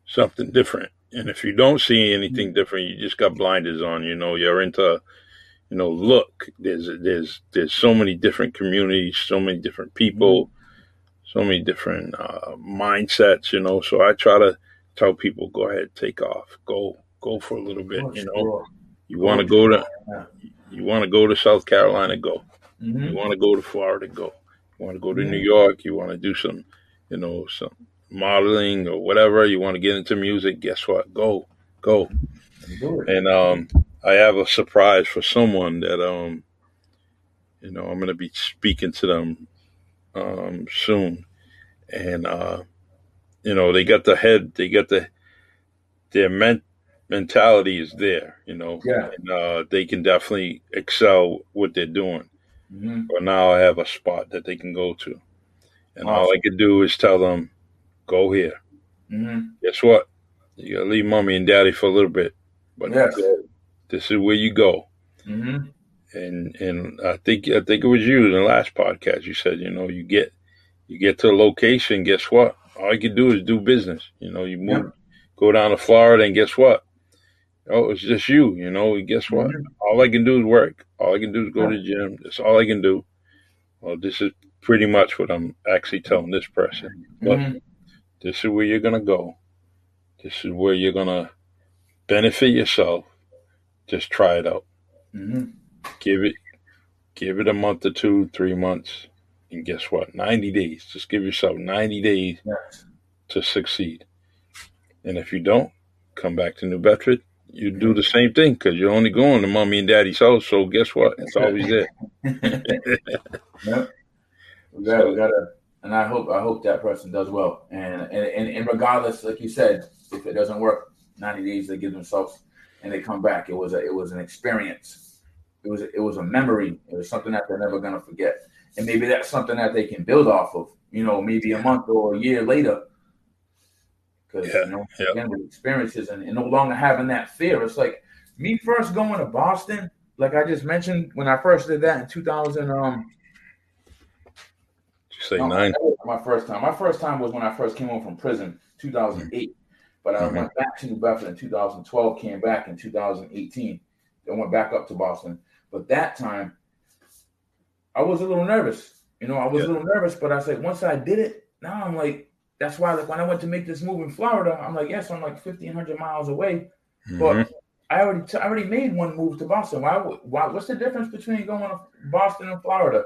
something different. And if you don't see anything different, you just got blinders on. You know, you're into, you know, look. There's there's there's so many different communities, so many different people, so many different uh, mindsets. You know, so I try to tell people, go ahead, take off, go go for a little bit. You know, you want to go to you want to go to South Carolina, go. Mm-hmm. You want to go to Florida, go. You want to go to New York, you want to do some, you know, some modeling or whatever you want to get into music, guess what? Go, go. And um, I have a surprise for someone that um, you know, I'm going to be speaking to them um, soon, and uh, you know, they got the head, they got the their ment- mentality is there, you know, yeah, and uh, they can definitely excel what they're doing. Mm-hmm. But now I have a spot that they can go to, and awesome. all I can do is tell them, go here. Mm-hmm. Guess what? You gotta leave mommy and daddy for a little bit, but yes. this is where you go. Mm-hmm. And and I think I think it was you in the last podcast. You said you know you get you get to a location. Guess what? All you can do is do business. You know you move, go down to Florida, and guess what? Oh, it's just you. You know. Guess what? Mm-hmm. All I can do is work. All I can do is go yeah. to the gym. That's all I can do. Well, this is pretty much what I'm actually telling this person. But mm-hmm. This is where you're going to go. This is where you're going to benefit yourself. Just try it out. Mm-hmm. Give it, give it a month or two, three months, and guess what? Ninety days. Just give yourself ninety days yes. to succeed. And if you don't, come back to New Bedford, you do the same thing because you're only going to mommy and daddy's house. So guess what? It's always there. yep. We got, so, we got to, and I hope I hope that person does well. And, and and and regardless, like you said, if it doesn't work, 90 days they give themselves and they come back. It was a it was an experience. It was it was a memory. It was something that they're never gonna forget. And maybe that's something that they can build off of. You know, maybe a month or a year later because yeah, you know yeah. again with experiences and, and, no longer having that fear. It's like me first going to Boston, like I just mentioned when I first did that in 2000. Um, you say no, nine? My first time. My first time was when I first came home from prison, 2008. Mm-hmm. But I mm-hmm. went back to New Bedford in 2012. Came back in 2018. Then went back up to Boston. But that time, I was a little nervous. You know, I was yeah. a little nervous, but I said once I did it, now I'm like, that's why like when I went to make this move in Florida, I'm like, yes, I'm like 1,500 miles away, mm-hmm. but I already t- I already made one move to Boston. Why? Why? What's the difference between going to Boston and Florida?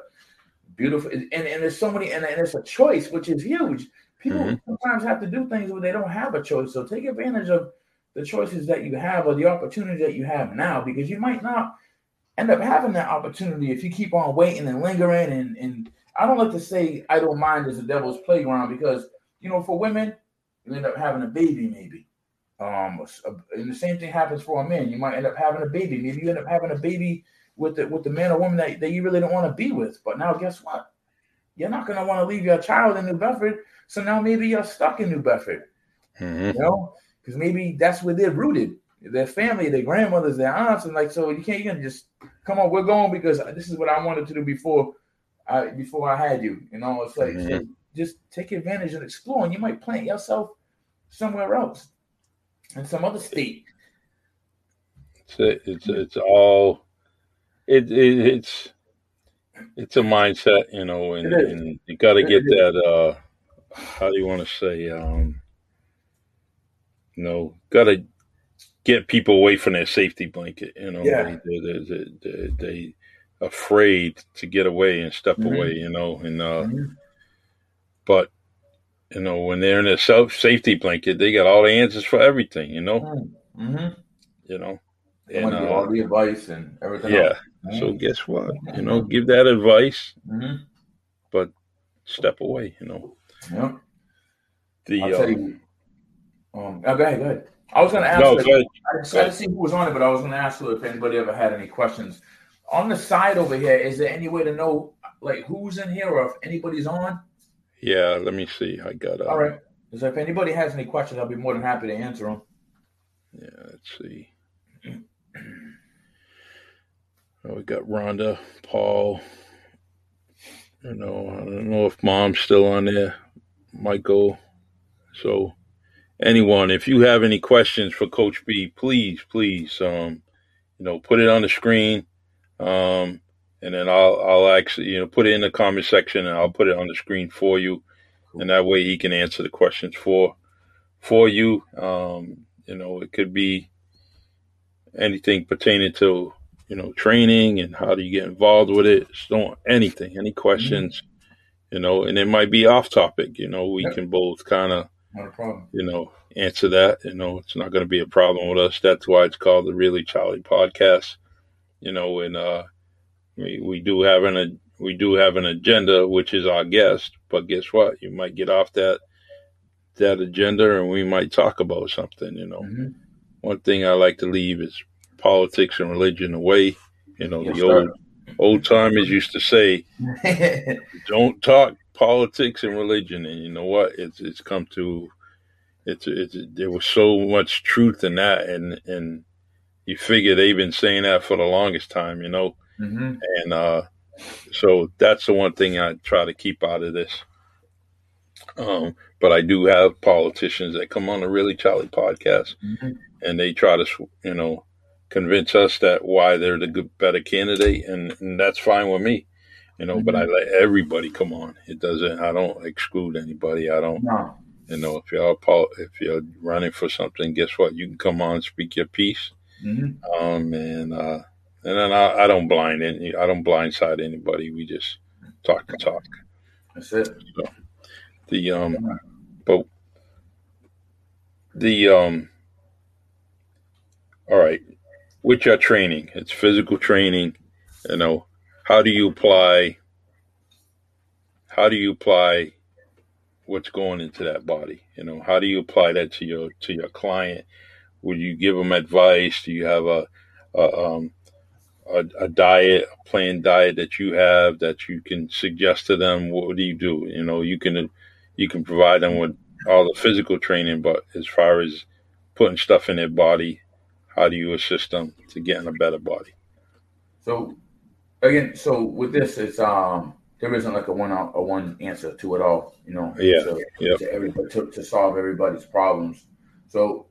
Beautiful, and, and there's so many, and, and it's a choice, which is huge. People mm-hmm. sometimes have to do things where they don't have a choice. So take advantage of the choices that you have or the opportunity that you have now, because you might not end up having that opportunity if you keep on waiting and lingering. And and I don't like to say idle mind is a devil's playground because you know, for women, you end up having a baby maybe. Um, and the same thing happens for a man. You might end up having a baby. Maybe you end up having a baby with the with the man or woman that, that you really don't want to be with. But now, guess what? You're not going to want to leave your child in New Bedford. So now maybe you're stuck in New Bedford. Mm-hmm. You know, because maybe that's where they're rooted. Their family, their grandmothers, their aunts, and like so. You can't you can just come on. We're going because this is what I wanted to do before I before I had you. You know, it's like mm-hmm. so just take advantage and explore, and you might plant yourself somewhere else in some other state. It's it's it's all it, it it's it's a mindset, you know, and, and you got to get that. uh How do you want to say? um You know, got to get people away from their safety blanket. You know, yeah. they, they, they, they, afraid to get away and step mm-hmm. away. You know, and uh mm-hmm. But you know, when they're in a self safety blanket, they got all the answers for everything. You know, mm-hmm. you know, and uh, all the advice and everything. Yeah. Mm-hmm. So guess what? You know, give that advice, mm-hmm. but step away. You know. Yeah. The I'll tell you, um, um oh, go ahead, go ahead. I was going to ask. No, you, I, I didn't see who was on it, but I was going to ask if anybody ever had any questions. On the side over here, is there any way to know like who's in here or if anybody's on? Yeah, let me see. I got. Uh, All right. So if anybody has any questions, I'll be more than happy to answer them. Yeah, let's see. Oh, we got Rhonda, Paul. You know, I don't know if mom's still on there. Michael. So, anyone, if you have any questions for Coach B, please, please, um, you know, put it on the screen. Um, and then I'll I'll actually you know put it in the comment section and I'll put it on the screen for you, cool. and that way he can answer the questions for for you. Um, you know, it could be anything pertaining to you know training and how do you get involved with it. So anything, any questions, mm-hmm. You know, and it might be off topic. You know, we can both kind of you know answer that. You know, it's not going to be a problem with us. That's why it's called the Really Charlie Podcast. You know, and uh we, we do have an we do have an agenda, which is our guest. But guess what? You might get off that that agenda, and we might talk about something. You know, mm-hmm. one thing I like to leave is politics and religion away. You know, yes, the old old timers used to say, "Don't talk politics and religion." And you know what? It's it's come to it's it's there was so much truth in that, and and you figure they've been saying that for the longest time. You know, Mm-hmm. And uh, so that's the one thing I try to keep out of this. Um, but I do have politicians that come on the Really Charlie podcast, mm-hmm. and they try to, you know, convince us that why they're the good, better candidate, and, and that's fine with me, you know. Mm-hmm. But I mm-hmm. let everybody come on. It doesn't. I don't exclude anybody. I don't. No. You know, if you're if you're running for something, guess what? You can come on, speak your piece, mm-hmm. um, and uh, and then I, I don't blind any, I don't blindside anybody. We just talk to talk. That's it. So, the um, but the um, all right, with your training, it's physical training. You know, how do you apply? How do you apply what's going into that body? You know, how do you apply that to your to your client? Would you give them advice? Do you have a a, um, a, a diet, a planned diet that you have that you can suggest to them? What do you do? You know, you can you can provide them with all the physical training, but as far as putting stuff in their body, how do you assist them to get in a better body? So again, so with this, it's um there isn't like a one a one answer to it all, you know. Yeah. To, yep. to everybody to, to solve everybody's problems. So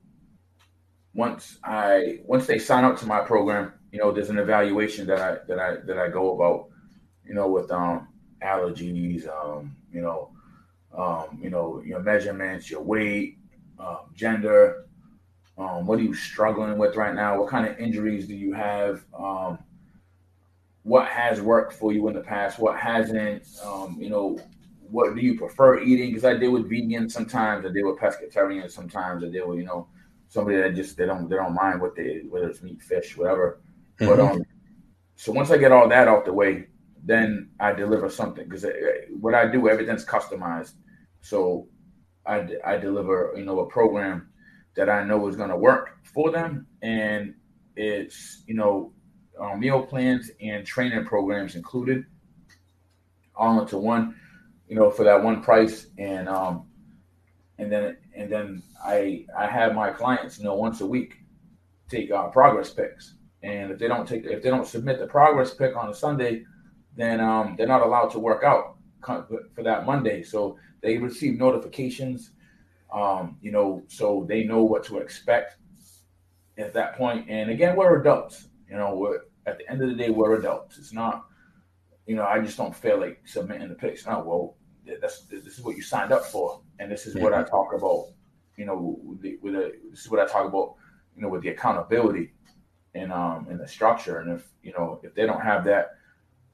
once I once they sign up to my program, you know, there's an evaluation that I that I that I go about, you know, with um allergies, um, you know, um, you know, your measurements, your weight, um, gender, um, what are you struggling with right now? What kind of injuries do you have? Um, what has worked for you in the past? What hasn't? Um, you know, what do you prefer eating? Because I deal with vegans sometimes. I deal with pescatarians sometimes. I deal with you know somebody that just they don't they don't mind what they whether it's meat, fish, whatever. Mm-hmm. But um, so once I get all that out the way, then I deliver something because uh, what I do everything's customized. So I I deliver you know a program that I know is going to work for them, and it's you know um, meal plans and training programs included, all into one, you know, for that one price, and um, and then and then I I have my clients, you know, once a week take uh, progress pics, and if they don't take if they don't submit the progress pic on a Sunday, then um, they're not allowed to work out for that Monday. So they receive notifications um, you know, so they know what to expect at that point. And again, we're adults. You know, we're at the end of the day, we're adults. It's not, you know, I just don't feel like submitting the picks. No, well, that's this is what you signed up for, and this is what I talk about. You know, with, the, with a, this is what I talk about. You know, with the accountability and um and the structure. And if you know if they don't have that,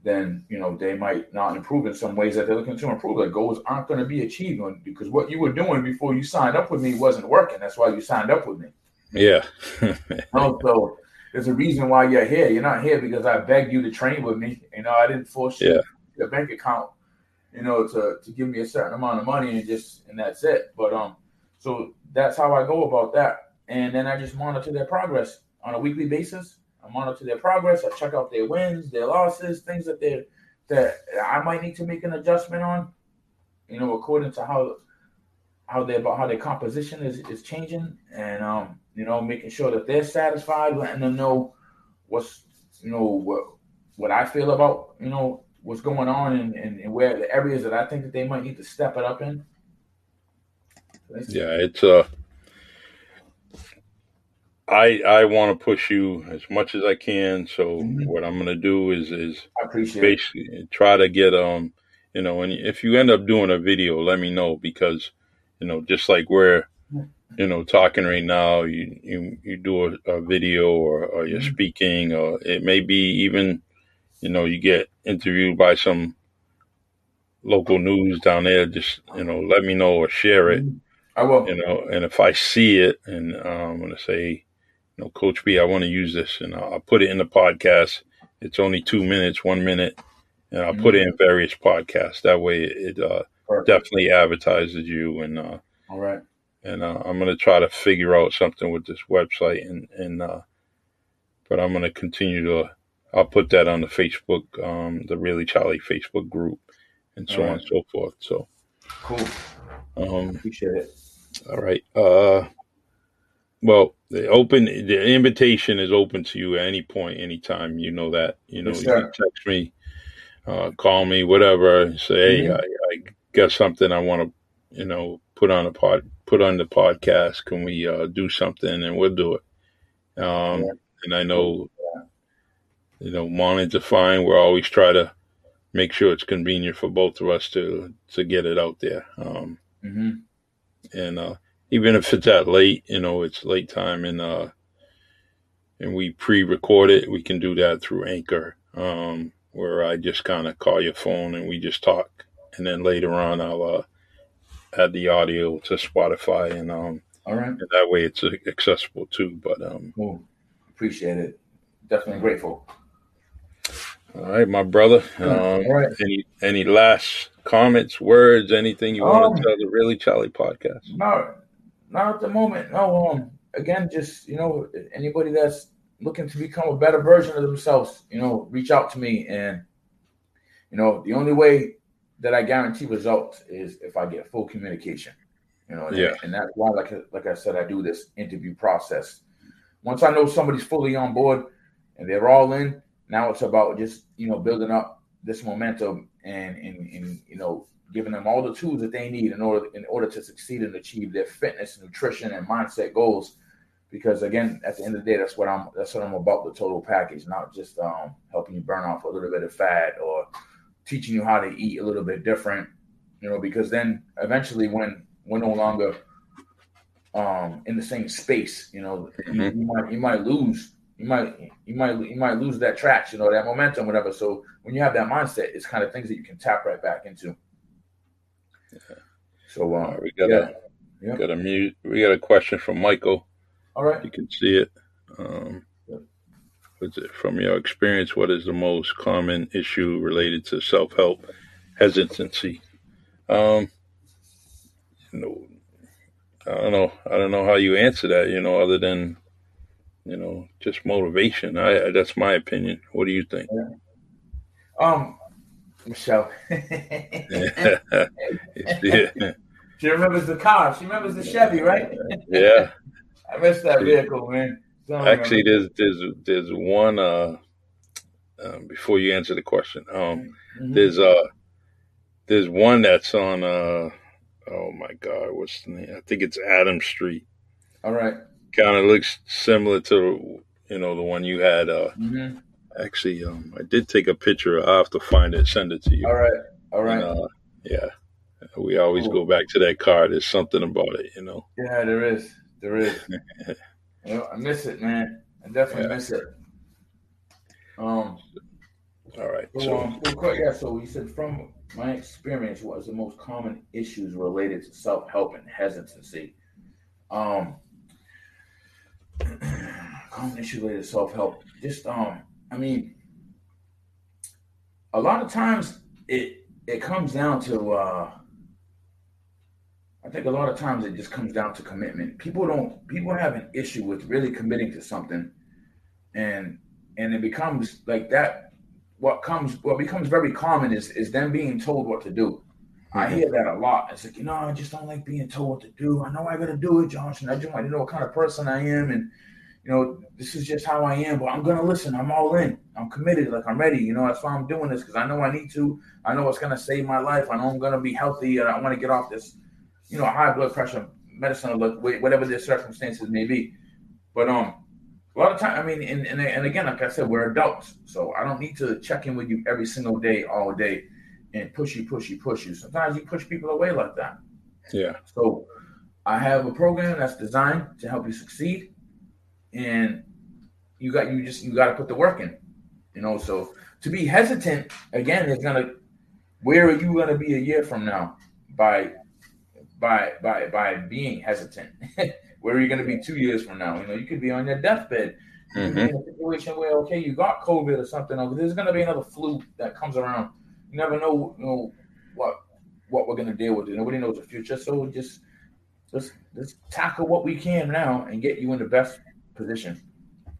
then you know they might not improve in some ways that they're looking to improve. Like goals aren't going to be achieved because what you were doing before you signed up with me wasn't working. That's why you signed up with me. Yeah. so there's a reason why you're here. You're not here because I begged you to train with me. You know, I didn't force yeah. your bank account, you know, to to give me a certain amount of money and just and that's it. But um, so that's how I go about that, and then I just monitor their progress on a weekly basis I monitor their progress. I check out their wins, their losses, things that they that I might need to make an adjustment on. You know, according to how how they about how their composition is is changing, and um, you know, making sure that they're satisfied, letting them know what's you know what what I feel about you know what's going on and, and, and where the areas that I think that they might need to step it up in. Yeah, it's uh I I want to push you as much as I can. So mm-hmm. what I'm going to do is is basically it. try to get um you know and if you end up doing a video, let me know because you know just like we're you know talking right now, you you you do a, a video or, or you're mm-hmm. speaking or it may be even you know you get interviewed by some local news down there. Just you know let me know or share it. Mm-hmm. I will. You know, and if I see it, and um, I'm going to say, you know, Coach B, I want to use this, and I'll, put it in the podcast. It's only two minutes, one minute, and I'll mm-hmm. put it in various podcasts. That way, it uh, definitely advertises you. And uh, all right, and uh, I'm going to try to figure out something with this website, and and uh, but I'm going to continue to. I'll put that on the Facebook, um, the Really Charlie Facebook group, and so right. on and so forth. So cool. Um, Appreciate it. All right. Uh, well, the open the invitation is open to you at any point, anytime. You know that. You know, yes, you can text me, uh, call me, whatever. Say, mm-hmm. hey, I, I got something I want to, you know, put on a pod, put on the podcast. Can we uh, do something? And we'll do it. Um, yeah. And I know, you know, wanting to find, we're always try to make sure it's convenient for both of us to to get it out there. Um, mm-hmm. And uh, even if it's that late, you know, it's late time and uh and we pre-record it, we can do that through Anchor, um, where I just kind of call your phone and we just talk, and then later on I'll uh, add the audio to Spotify, and um, all right, and that way it's accessible too. But um, cool. appreciate it. Definitely grateful. All right, my brother. Um, All right. Any any last comments, words, anything you want um, to tell the Really Charlie podcast? No, not at the moment. No. Um. Again, just you know, anybody that's looking to become a better version of themselves, you know, reach out to me. And you know, the only way that I guarantee results is if I get full communication. You know, and, yeah. and that's why, like like I said, I do this interview process. Once I know somebody's fully on board and they're all in, now it's about just you know building up this momentum and and, and you know giving them all the tools that they need in order in order to succeed and achieve their fitness, nutrition, and mindset goals. Because again, at the end of the day, that's what I'm that's what I'm about the total package, not just um, helping you burn off a little bit of fat or teaching you how to eat a little bit different. You know, because then eventually when we're no longer um, in the same space. You know, mm-hmm. you, you, might you might lose. You might you might you might lose that traction or that momentum, whatever. So when you have that mindset, it's kind of things that you can tap right back into. Yeah. So um, right, we got yeah. a yeah. got a mute. We got a question from Michael. All right, you can see it. Um, it from your experience? What is the most common issue related to self help hesitancy? Um, you know, I don't know. I don't know how you answer that. You know, other than you know, just motivation. I that's my opinion. What do you think? Um, Michelle. yeah. She remembers the car. She remembers the Chevy, right? yeah. I miss that vehicle, man. Actually, there's there's there's one. Uh, um, before you answer the question, um, mm-hmm. there's uh, there's one that's on uh oh my god, what's the name? I think it's Adam Street. All right. Kind of looks similar to you know the one you had. Uh, mm-hmm. Actually, um, I did take a picture. I have to find it, send it to you. All right. All right. And, uh, yeah. We always cool. go back to that car. There's something about it, you know. Yeah, there is. There is. you know, I miss it, man. I definitely yeah. miss it. Um. All right. So, so, um, so yeah. So you said from my experience was the most common issues related to self-help and hesitancy. Um, common issues related to self-help. Just um, I mean, a lot of times it it comes down to uh, I think a lot of times it just comes down to commitment. People don't people have an issue with really committing to something and and it becomes like that what comes what becomes very common is is them being told what to do. Mm-hmm. I hear that a lot. It's like, you know, I just don't like being told what to do. I know I gotta do it, Johnson. I just want to know what kind of person I am and you know, this is just how I am, but I'm gonna listen. I'm all in. I'm committed. Like I'm ready. You know, that's why I'm doing this because I know I need to. I know it's gonna save my life. I know I'm gonna be healthy, and I want to get off this, you know, high blood pressure medicine or whatever the circumstances may be. But um, a lot of time, I mean, and, and, and again, like I said, we're adults, so I don't need to check in with you every single day, all day, and push you, push you, push you. Sometimes you push people away like that. Yeah. So I have a program that's designed to help you succeed, and you got you just you got to put the work in, you know. So to be hesitant again is gonna, where are you gonna be a year from now by by by by being hesitant? Where are you going to be two years from now? You know, you could be on your deathbed. Mm-hmm. in a situation where okay, you got COVID or something, or there's going to be another flu that comes around. You never know, you know what what we're going to deal with. Nobody knows the future, so just let's let's tackle what we can now and get you in the best position.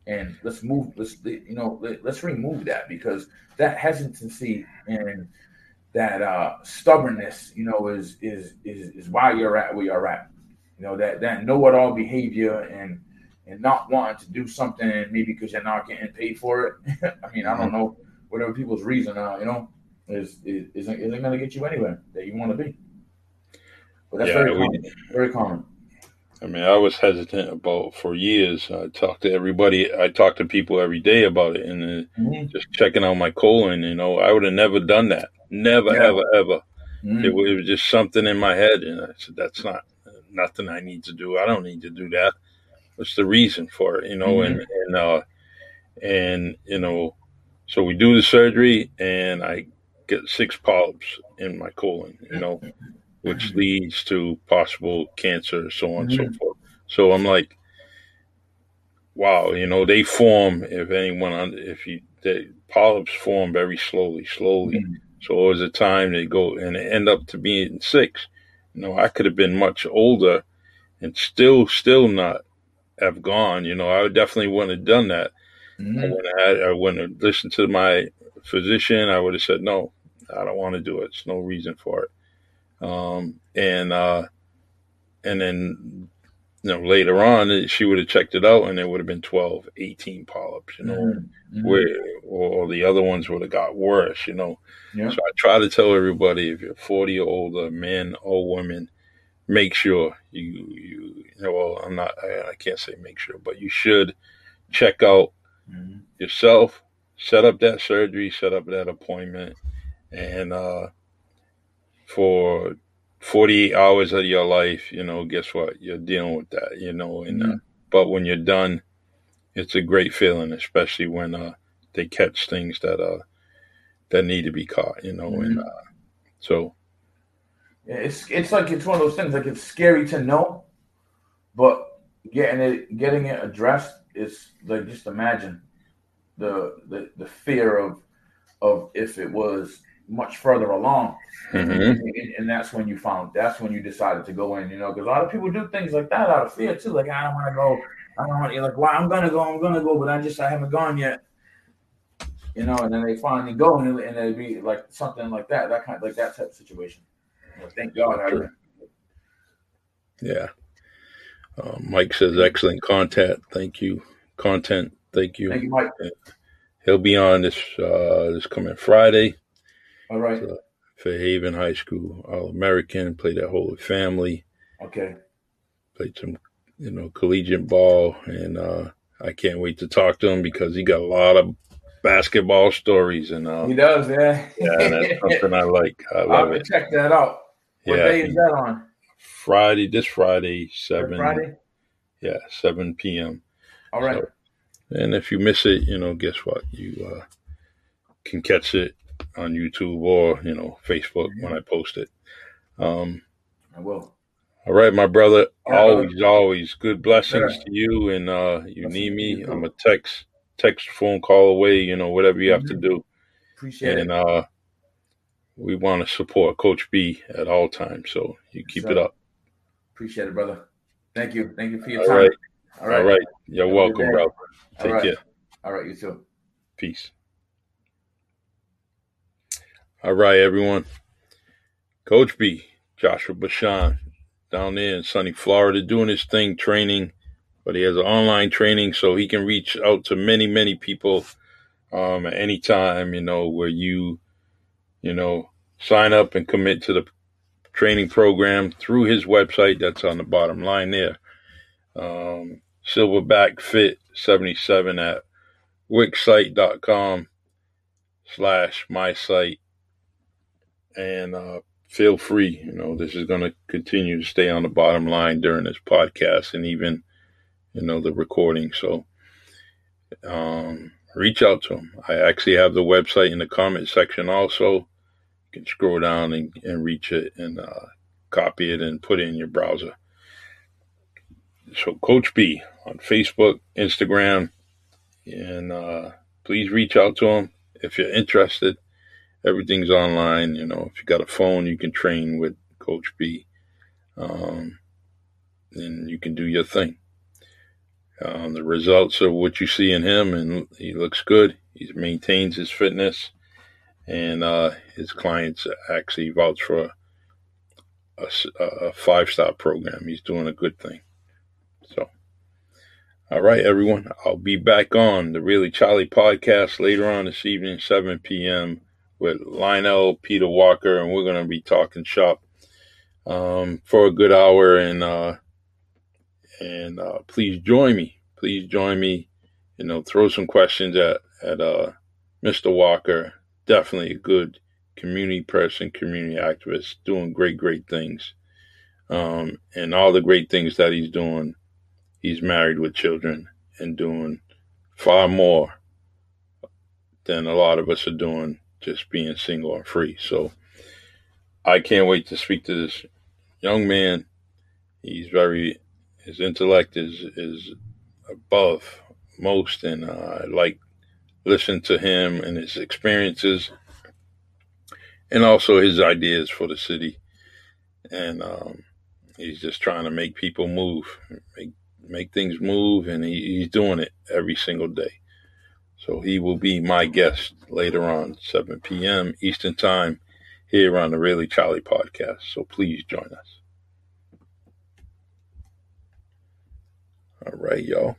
And let's move. Let's you know let, let's remove that because that hesitancy and that uh, stubbornness, you know, is is is is why you're at where you're at. You know that that know-it-all behavior and and not wanting to do something maybe because you're not getting paid for it. I mean, I don't mm-hmm. know whatever people's reason are. You know, is is isn't, isn't going to get you anywhere that you want to be. But that's yeah, very common. We, very common. I mean, I was hesitant about for years. I talked to everybody. I talked to people every day about it, and uh, mm-hmm. just checking out my colon. You know, I would have never done that. Never, yeah. ever, ever. Mm-hmm. It, it was just something in my head, and I said, "That's not nothing I need to do. I don't need to do that. What's the reason for it? You know, mm-hmm. and and uh, and you know, so we do the surgery, and I get six polyps in my colon. You know, which mm-hmm. leads to possible cancer, so on mm-hmm. and so mm-hmm. forth. So I'm like, wow, you know, they form if anyone if you the polyps form very slowly, slowly. Mm-hmm. So it was a time they go and end up to being six. You know, I could have been much older and still, still not have gone. You know, I definitely wouldn't have done that. Mm-hmm. I wouldn't have, I wouldn't have listened to my physician. I would have said, no, I don't want to do it. There's no reason for it. Um, and, uh, and then, you know, later on, she would have checked it out and it would have been 12, 18 polyps, you know, mm-hmm. where, or the other ones would have got worse, you know. Yeah. So I try to tell everybody if you're 40 or older, men or women, make sure you, you, you know, well, I'm not, I, I, can't say make sure, but you should check out mm-hmm. yourself, set up that surgery, set up that appointment, and, uh, for 48 hours of your life, you know, guess what? You're dealing with that, you know, and, uh, mm-hmm. uh, but when you're done, it's a great feeling, especially when, uh, they catch things that, uh, that need to be caught, you know, mm-hmm. and, uh, so, it's it's like it's one of those things like it's scary to know, but getting it getting it addressed is like just imagine the the, the fear of of if it was much further along, mm-hmm. and, and, that's when you found that's when you decided to go in, you know, because a lot of people do things like that out of fear too. Like I don't want to go, I don't want to like, well, I'm gonna go, I'm gonna go, but I just I haven't gone yet, you know, and then they finally go and, and it'd be like something like that, that kind of, like that type of situation. Well, thank God. I, yeah. Uh, Mike says excellent content. Thank you. Content. Thank you. Thank you, Mike. He'll be on this uh, this coming Friday. All right. So, Fairhaven High School All American. Played at Holy Family. Okay. Played some, you know, collegiate ball, and uh, I can't wait to talk to him because he got a lot of basketball stories, and uh, he does, yeah. yeah, that's something I like. I love I'll it. Check that out. What yeah, day is that on? Friday, this Friday, seven. Friday. Yeah, seven p.m. All right. So, and if you miss it, you know, guess what? You uh, can catch it on YouTube or you know Facebook when I post it. Um, I will. All right, my brother. Yeah, always, brother. always good blessings yeah. to you. And uh, you Blessings need me, I'm a text, text, phone call away. You know, whatever you mm-hmm. have to mm-hmm. do. Appreciate and, it. And uh, we want to support Coach B at all times. So you keep it up. Appreciate it, brother. Thank you. Thank you for your all time. Right. All right. All right. You're Have welcome, bro. Take all right. care. All right. You too. Peace. All right, everyone. Coach B, Joshua Bashan, down there in sunny Florida, doing his thing, training, but he has online training so he can reach out to many, many people um, at any time, you know, where you you know, sign up and commit to the training program through his website. That's on the bottom line there. Um, Silverback Fit 77 at wixsite.com slash my site. And uh, feel free, you know, this is going to continue to stay on the bottom line during this podcast and even, you know, the recording. So, um, reach out to him. I actually have the website in the comment section also You can scroll down and, and reach it and uh, copy it and put it in your browser. So, Coach B on Facebook, Instagram, and uh, please reach out to him if you're interested. Everything's online. You know, if you got a phone, you can train with Coach B, um, and you can do your thing. Um, the results of what you see in him, and he looks good. He maintains his fitness and uh, his clients actually vouch for a, a five star program. He's doing a good thing. So, all right, everyone, I'll be back on the Really Charlie podcast later on this evening, 7 p.m. with Lionel Peter Walker, and we're going to be talking shop um, for a good hour. And uh, and uh, please join me. Please join me. You know, throw some questions at at uh, Mr. Walker definitely a good community person, community activist, doing great, great things. Um, and all the great things that he's doing, he's married with children and doing far more than a lot of us are doing just being single and free. So I can't wait to speak to this young man. He's very, his intellect is, is above, most, and uh, I like listen to him and his experiences, and also his ideas for the city. And um, he's just trying to make people move, make make things move, and he, he's doing it every single day. So he will be my guest later on, 7 p.m. Eastern Time, here on the Really Charlie podcast. So please join us. All right, y'all.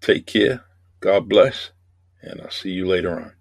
Take care. God bless. And I'll see you later on.